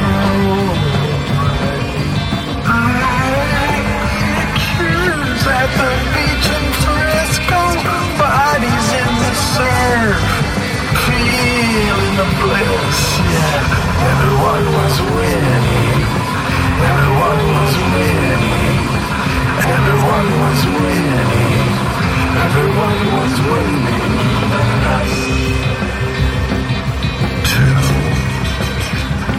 Accused at the beach in bodies in the surf, feeling the bliss. Yeah, everyone was winning. Everyone was winning. Everyone was winning. Everyone was winning. Too,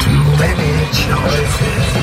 too many choices.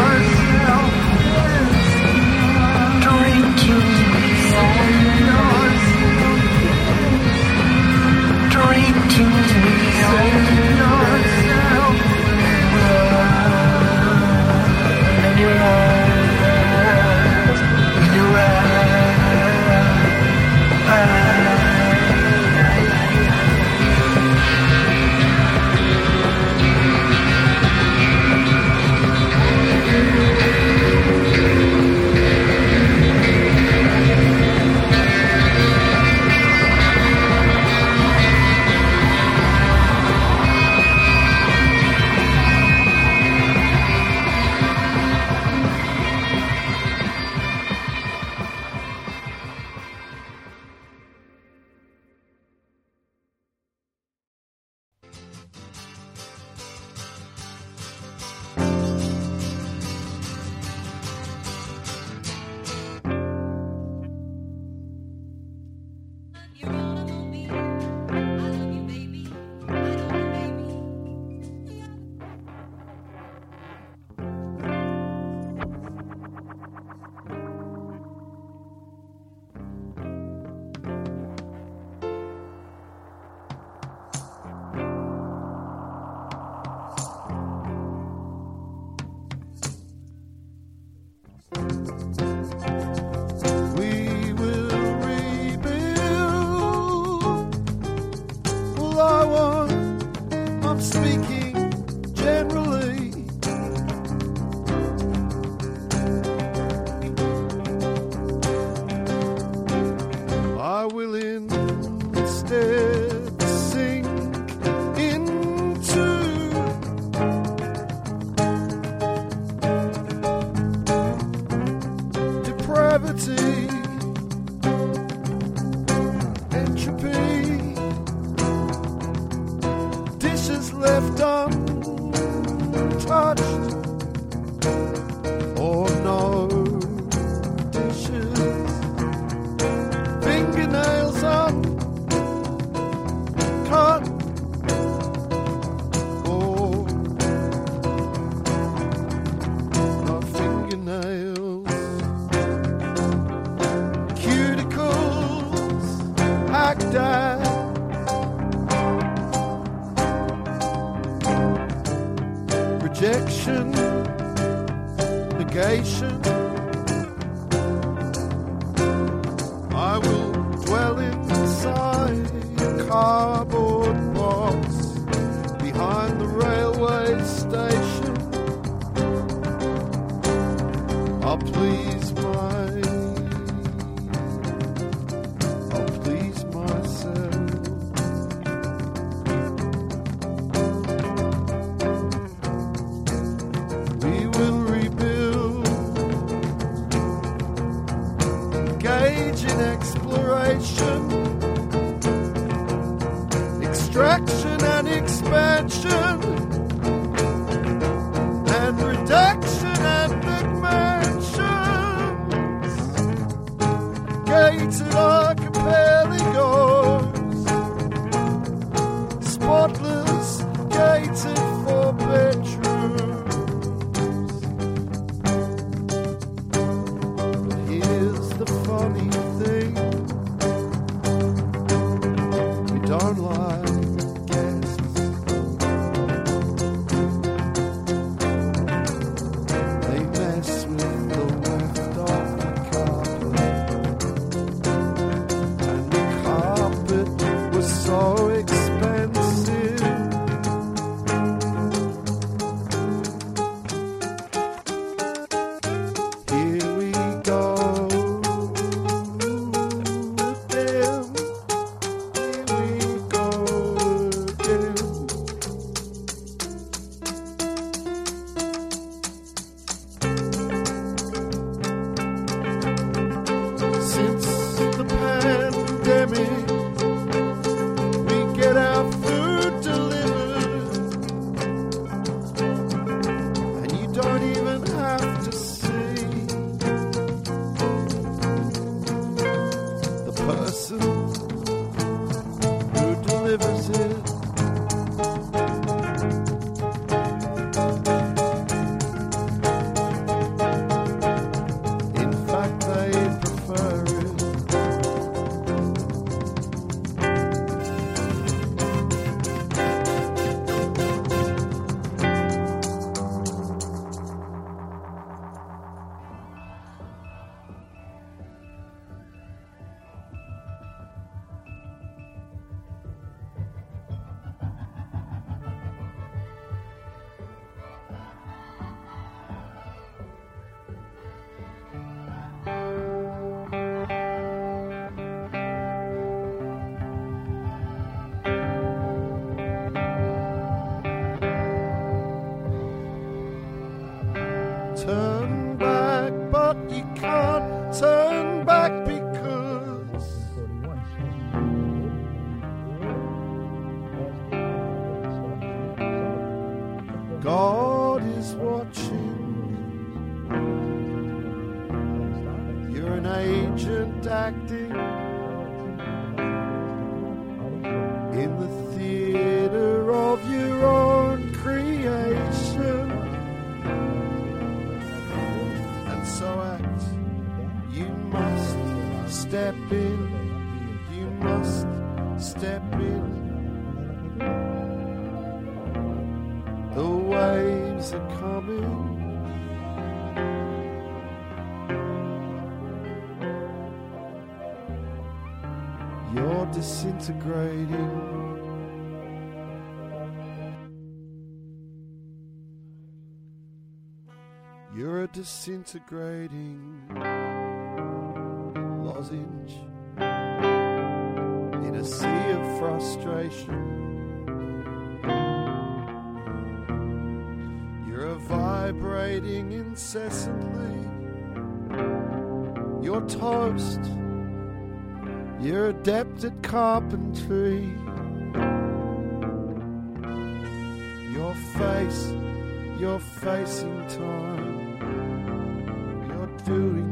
Drink is a coming. You're disintegrating. You're a disintegrating lozenge in a sea of frustration. waiting incessantly. You're toast, you're adept at carpentry. Your face, you're facing time, you're doing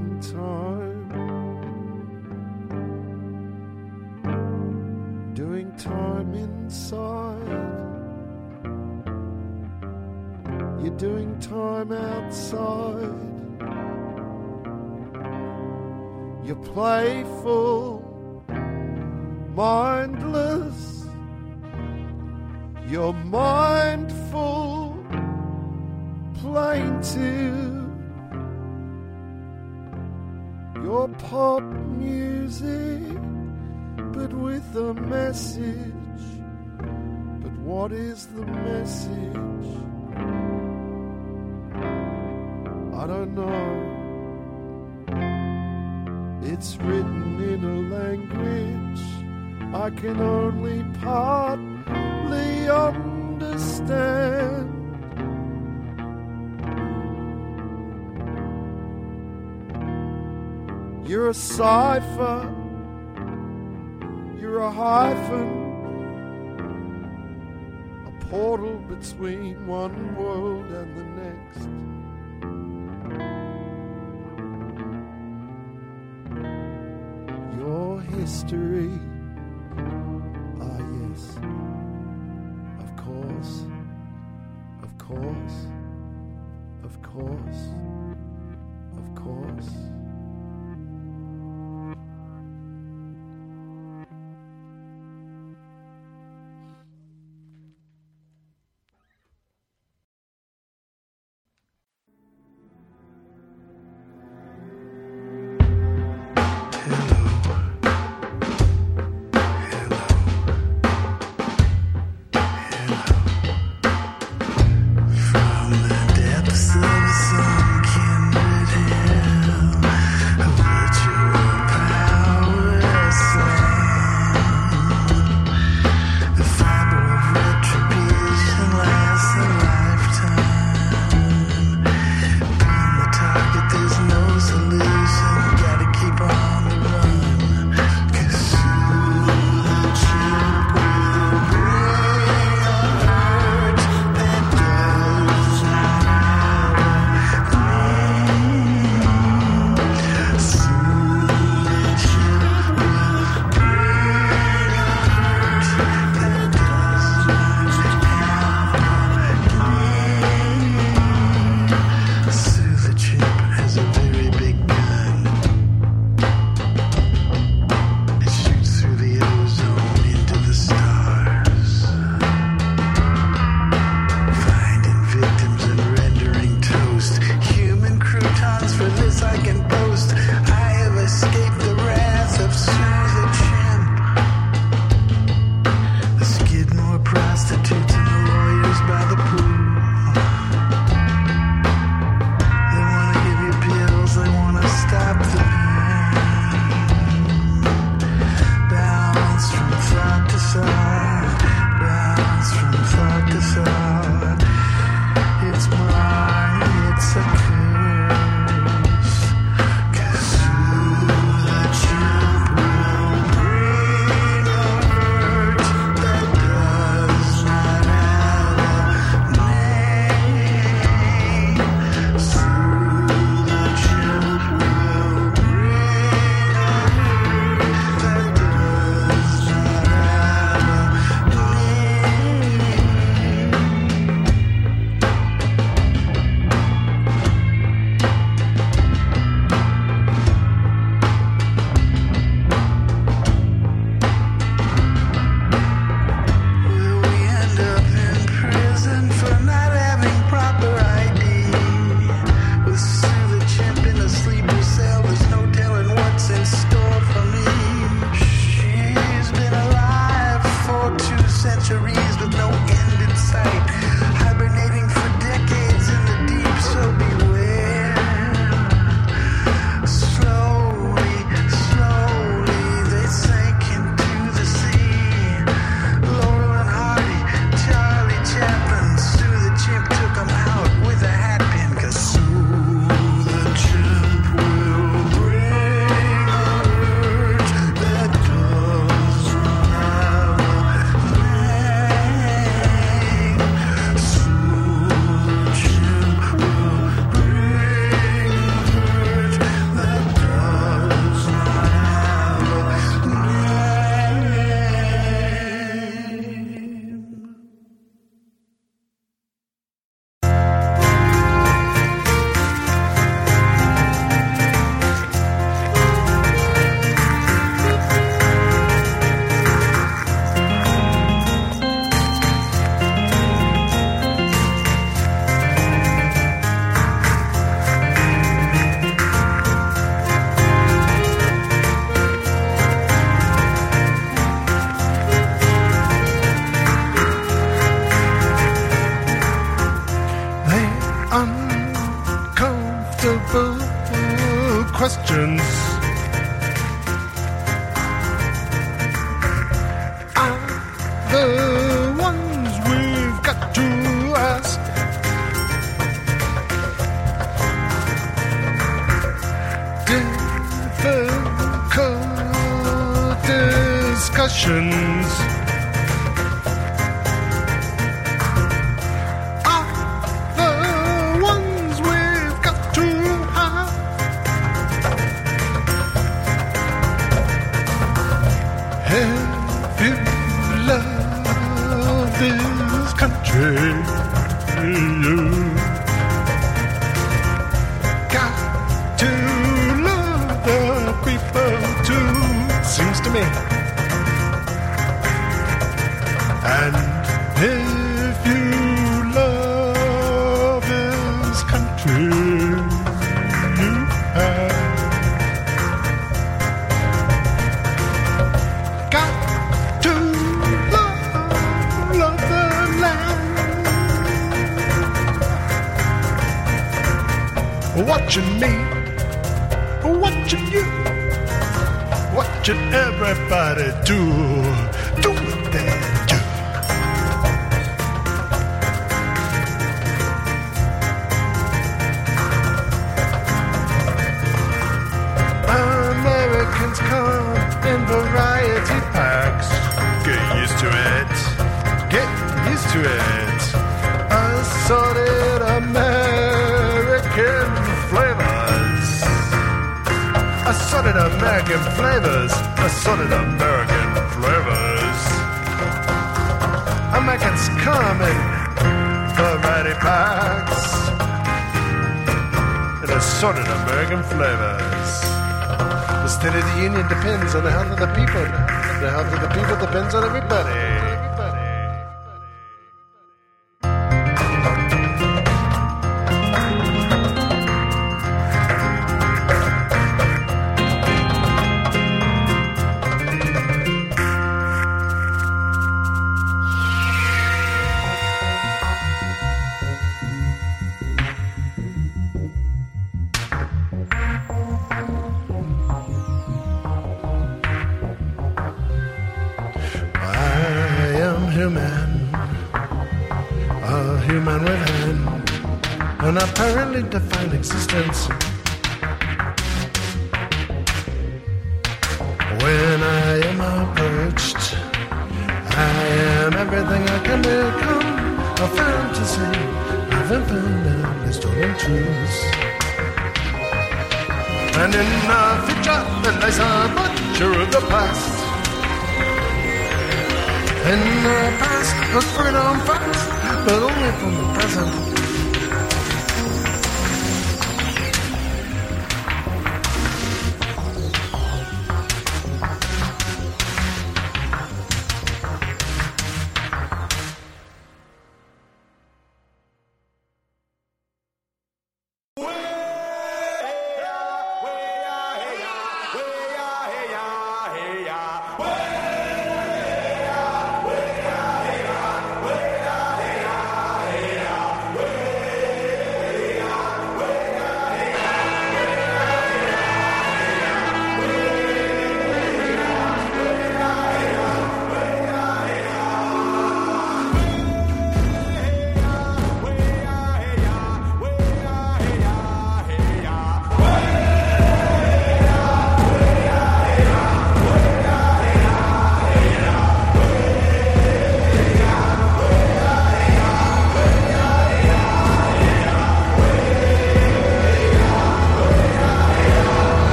cipher. You're a hyphen, a portal between one world and the next. Your history.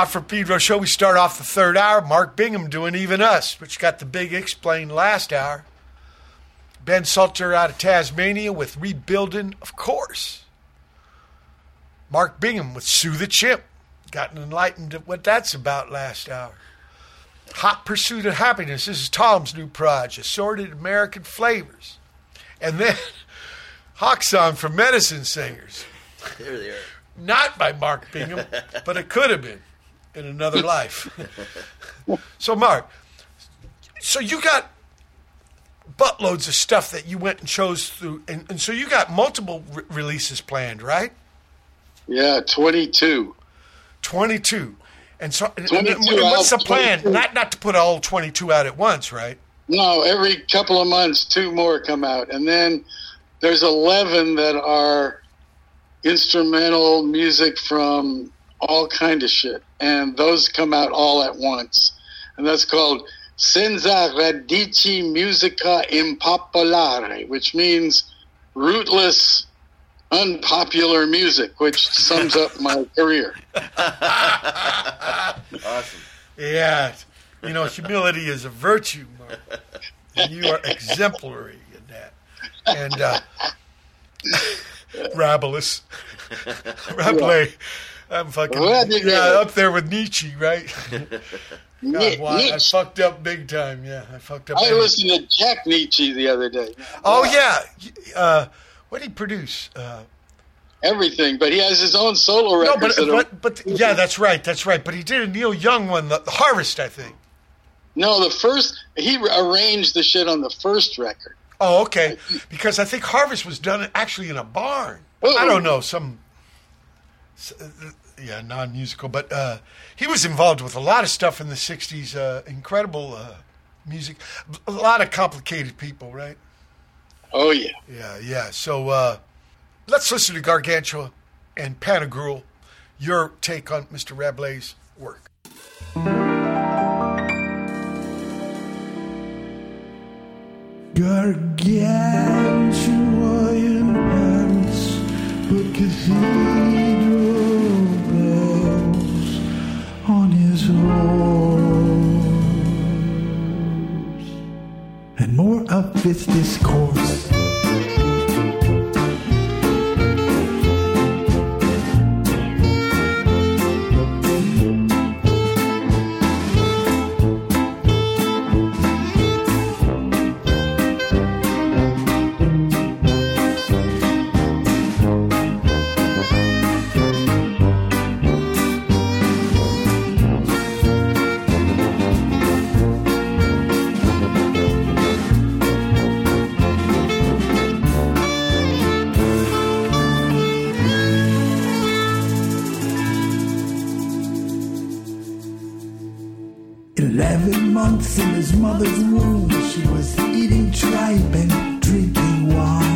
Watt from Pedro show. We start off the third hour. Mark Bingham doing Even Us, which got the big explain last hour. Ben Salter out of Tasmania with Rebuilding, of course. Mark Bingham with Sue the Chimp. Gotten enlightened at what that's about last hour. Hot Pursuit of Happiness. This is Tom's new project, Assorted American Flavors. And then Hawk Song from Medicine Singers. There they are. Not by Mark Bingham, but it could have been in another life. so, Mark, so you got buttloads of stuff that you went and chose through, and, and so you got multiple re- releases planned, right? Yeah, 22. 22. And so, and, 22 and what's the plan? 22. Not not to put all 22 out at once, right? No, every couple of months, two more come out. And then there's 11 that are instrumental music from all kind of shit. And those come out all at once. And that's called Senza Radici Musica Impopolare, which means rootless, unpopular music, which sums up my career. Awesome. Yeah. You know, humility is a virtue, Mark. And you are exemplary in that. And uh, Rabelais. Rabelais. I'm fucking Rabelais. yeah, up there with Nietzsche, right? God, I fucked up big time. Yeah, I fucked up. I big. listened to Jack Nitzsche the other day. Oh yeah. Uh, what did he produce? Uh, Everything, but he has his own solo record. no, but but but yeah, that's right, that's right. But he did a Neil Young one, the, the Harvest, I think. no, the first he arranged the shit on the first record. Oh, okay. Because I think Harvest was done actually in a barn. I don't know some, s- yeah, non-musical, but uh, he was involved with a lot of stuff in the '60s. Uh, incredible uh, music, a lot of complicated people, right? Oh yeah, Yeah, yeah. So uh, let's listen to Gargantua and Pantagruel. Your take on Mr. Rabelais' work. Gargantua in Paris, put cathedral and more of its discourse. Months in his mother's womb, she was eating tripe and drinking wine.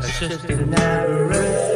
That's just an aberration.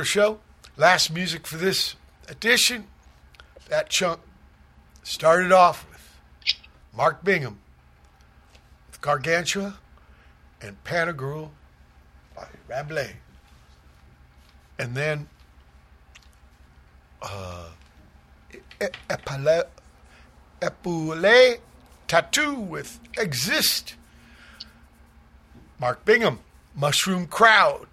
Pedro show. Last music for this edition. That chunk started off with Mark Bingham with Gargantua and Pantagruel by Rabelais. And then uh, E- Epale- Epaule Tattoo with Exist. Mark Bingham, Mushroom Crowd.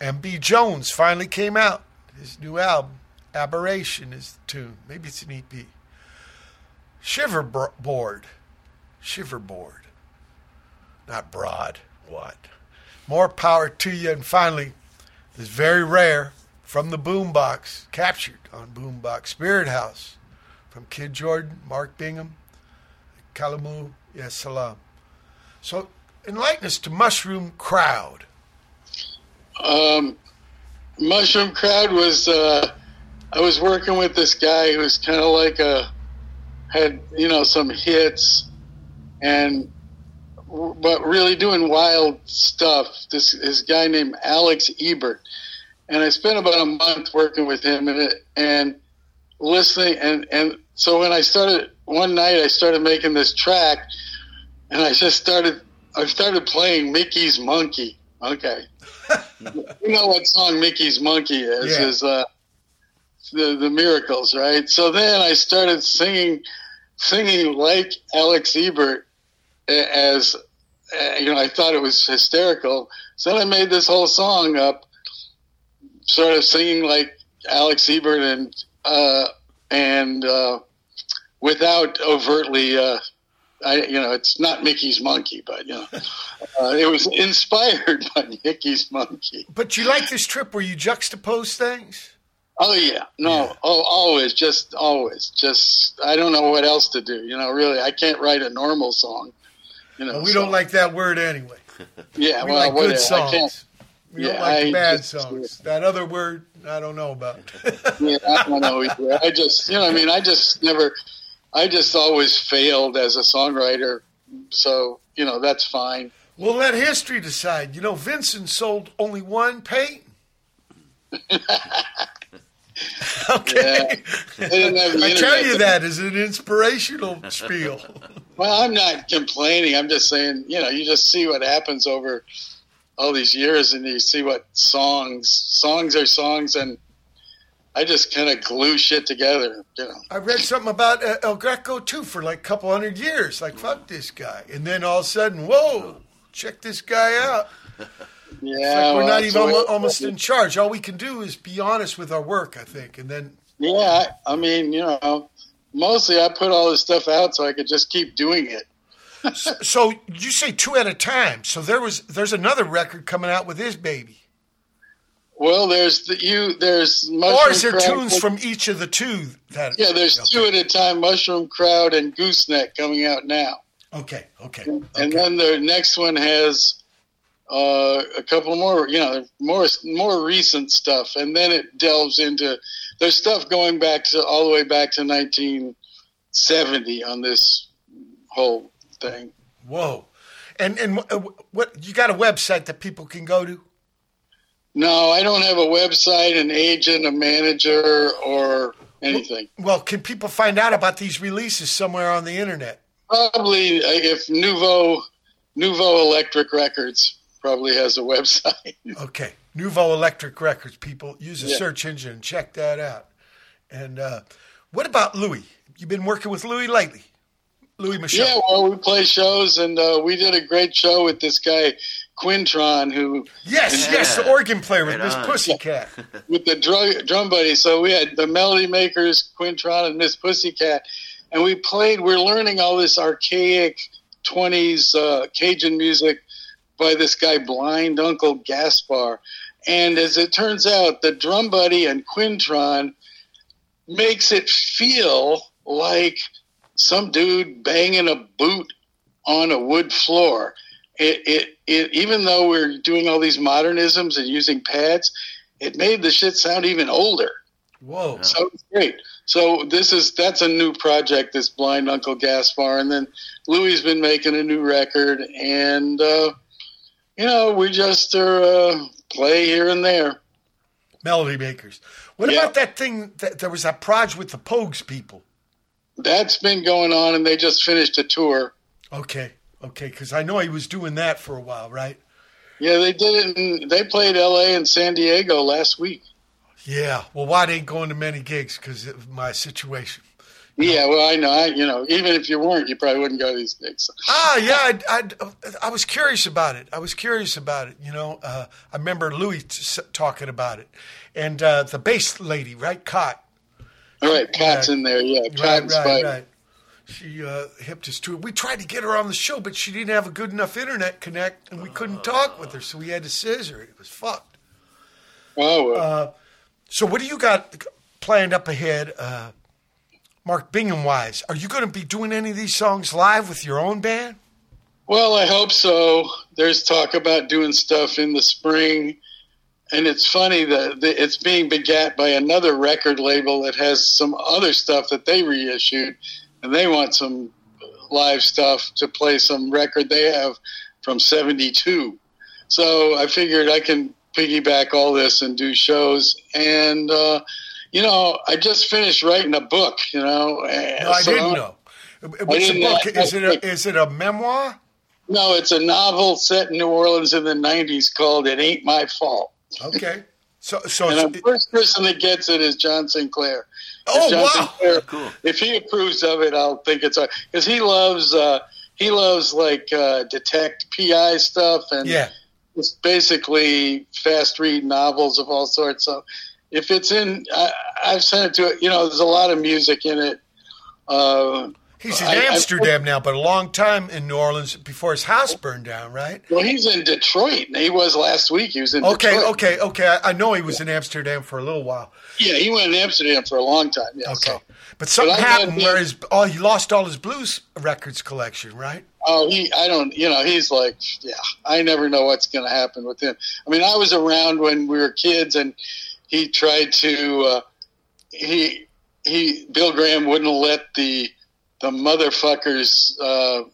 M.B. Jones finally came out. His new album, Aberration, is the tune. Maybe it's an EP. Shiverboard. Shiverboard. Not broad. What? More power to you. And finally, this very rare from the Boombox, captured on Boombox Spirit House from Kidd Jordan, Mark Bingham, Kalamu, ya Salaam. So, enlighten us to Mushroom Crowd. Um, Mushroom Crowd was uh, I was working with this guy who was kind of like a had you know some hits and but really doing wild stuff. This this guy named Alex Ebert, and I spent about a month working with him and and listening and and so when I started one night I started making this track and I just started I started playing Mickey's Monkey. Okay. You know what song Mickey's Monkey is? Yeah. Is uh, the the Miracles, right? So then I started singing, singing like Alex Ebert, as uh, you know. I thought it was hysterical. So then I made this whole song up, sort of singing like Alex Ebert and uh, and uh, without overtly. I, you know, it's not Mickey's Monkey, but you know, uh, it was inspired by Mickey's Monkey. But you like this trip where you juxtapose things? Oh yeah, no, oh always, just always, just I don't know what else to do. You know, really, I can't write a normal song. You know, Well, we so- don't like that word anyway. Yeah, we well, like good whatever. I can't- songs. We don't like I bad just- songs. That other word, I don't know about. yeah, I don't know. either. I just, you know, I mean, I just never, I just always failed as a songwriter. So you know, that's fine. We'll let history decide. You know, Vincent sold only one paint. okay. I tell you that as an inspirational spiel. Well, I'm not complaining. I'm just saying, you know, you just see what happens over all these years, and you see what songs, songs are songs, and I just kind of glue shit together. You know, I read something about uh, El Greco too for like a couple hundred years. Like, fuck this guy. And then all of a sudden, whoa, check this guy out. yeah, like we're well, not even way- almost in charge. All we can do is be honest with our work, I think. And then, Yeah, I, I mean, you know, mostly I put all this stuff out so I could just keep doing it. so, so you say two at a time. So there was there's another record coming out with his baby. Well, there's the you. There's mushroom or is there Crowd- tunes from each of the two? That Yeah, there's two at a time. Mushroom Crowd and Gooseneck coming out now. Okay, okay. and then the next one has uh, a couple more, you know, more more recent stuff, and then it delves into there's stuff going back to all the way back to 1970 on this whole thing. Whoa. And and what you got a website that people can go to? No, I don't have a website, an agent, a manager, or anything. Well, can people find out about these releases somewhere on the internet? Probably if Nouveau Nouveau Electric Records probably has a website. Okay, Nouveau Electric Records. People use a Yeah. search engine and check that out. And uh, what about Louis? You've been working with Louis lately, Louis Michot. Yeah, well, we play shows, and uh, we did a great show with this guy Quintron, who Yes, yes, the organ player with Right Miss on. Pussycat. with the drum, drum buddy. So we had the Melody Makers, Quintron, and Miss Pussycat, and we played. We're learning all this archaic '20s uh, Cajun music by this guy, Blind Uncle Gaspard. And as it turns out, the drum buddy and Quintron makes it feel like some dude banging a boot on a wood floor. It, it, it, even though we're doing all these modernisms and using pads, it made the shit sound even older. Whoa. So it's great. So this is that's a new project, this Blind Uncle Gaspard, and then Louis has been making a new record, and uh, you know we just are uh, play here and there. Melody makers. What Yeah. about that thing? That, there was that project with the Pogues people. That's been going on, and they just finished a tour. Okay, okay, because I know he was doing that for a while, right? Yeah, they did it. In, they played L.A. and San Diego last week. Yeah. Well, Watt ain't going to many gigs because of my situation. Yeah, well, I know. I, you know, even if you weren't, you probably wouldn't go to these gigs. Ah, yeah. I, I, I was curious about it. I was curious about it. You know, uh, I remember Louis t- talking about it, and uh, the bass lady, right, Cait. All right, Pat's in there. Yeah, Pat Right, right, right. She uh, hipped us to it. We tried to get her on the show, but she didn't have a good enough internet connect, and we couldn't talk with her, so we had to scissor it. Was fucked. Oh, well. Uh, so what do you got planned up ahead, uh, Mark Bingham wise? Are you going to be doing any of these songs live with your own band? Well, I hope so. There's talk about doing stuff in the spring, and it's funny that that it's being begat by another record label that has some other stuff that they reissued, and they want some live stuff to play some record they have from '72. So I figured I can piggyback all this and do shows, and uh, you know, I just finished writing a book. You know, No, I didn't know. What's the know. book? Is it a, is it a memoir? No, it's a novel set in New Orleans in the '90s called "It Ain't My Fault." Okay. So, so and the first person that gets it is John Sinclair. If Oh, wow. Sinclair, Cool. If he approves of it, I'll think it's a because he loves uh, he loves like uh, detect PI stuff and yeah. it's basically fast read novels of all sorts. So if it's in, I, I've sent it to it. You know, there's a lot of music in it. Uh, He's in I- I- Amsterdam now, but a long time in New Orleans before his house burned down, right? well, he's in Detroit. He was last week. He was in Okay, Detroit. okay, okay. I, I know he was in Amsterdam for a little while. Yeah, he went in Amsterdam for a long time. Yeah. Okay. So. But something But happened where his oh he lost all his blues records collection, right? Oh, he, I don't, you know, he's like, yeah, I never know what's going to happen with him. I mean, I was around when we were kids and he tried to, uh, he, he, Bill Graham wouldn't let the, the motherfuckers, uh,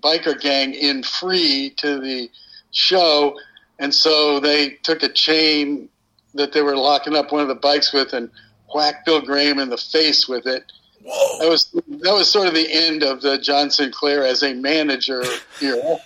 biker gang in free to the show. And so they took a chain that they were locking up one of the bikes with and whacked Bill Graham in the face with it. Whoa. That was that was sort of the end of the John Sinclair as a manager era.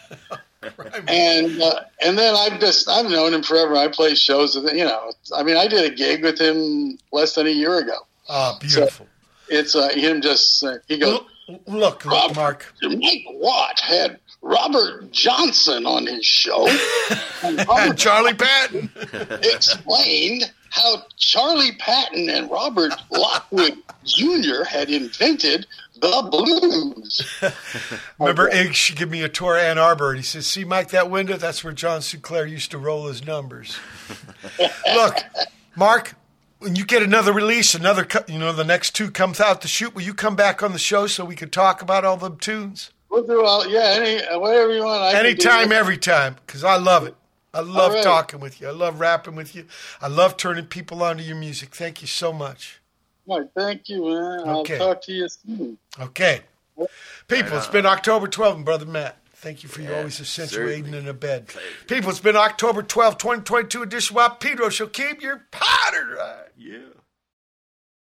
and uh, and then I've just I've known him forever. I play shows with him. You know, I mean, I did a gig with him less than a year ago. Oh, beautiful. It's uh, him just uh, he goes. Look, look, Rob- Mark. Mike Watt had Robert Johnson on his show. and And Charlie Patton. explained how Charlie Patton and Robert Lockwood Jr. had invented the blues. Remember, Iggs should give me a tour of Ann Arbor, and he says, "See, Mike, that window? That's where John Sinclair used to roll his numbers." Look, Mark, when you get another release, another, you know, the next two comes out the shoot. Will you come back on the show so we can talk about all the tunes? We'll do all, yeah, any, whatever you want. I Anytime, every time, because I love it. I love right. talking with you. I love rapping with you. I love turning people onto your music. Thank you so much. Right, thank you, man. Okay. I'll talk to you soon. Okay. People, it's been October 12th, Brother Matt. Thank you for your Yeah, always accentuating certainly. in a bed. People, it's been October 12th, 2022 edition of Pedro shall keep your powder dry. Yeah.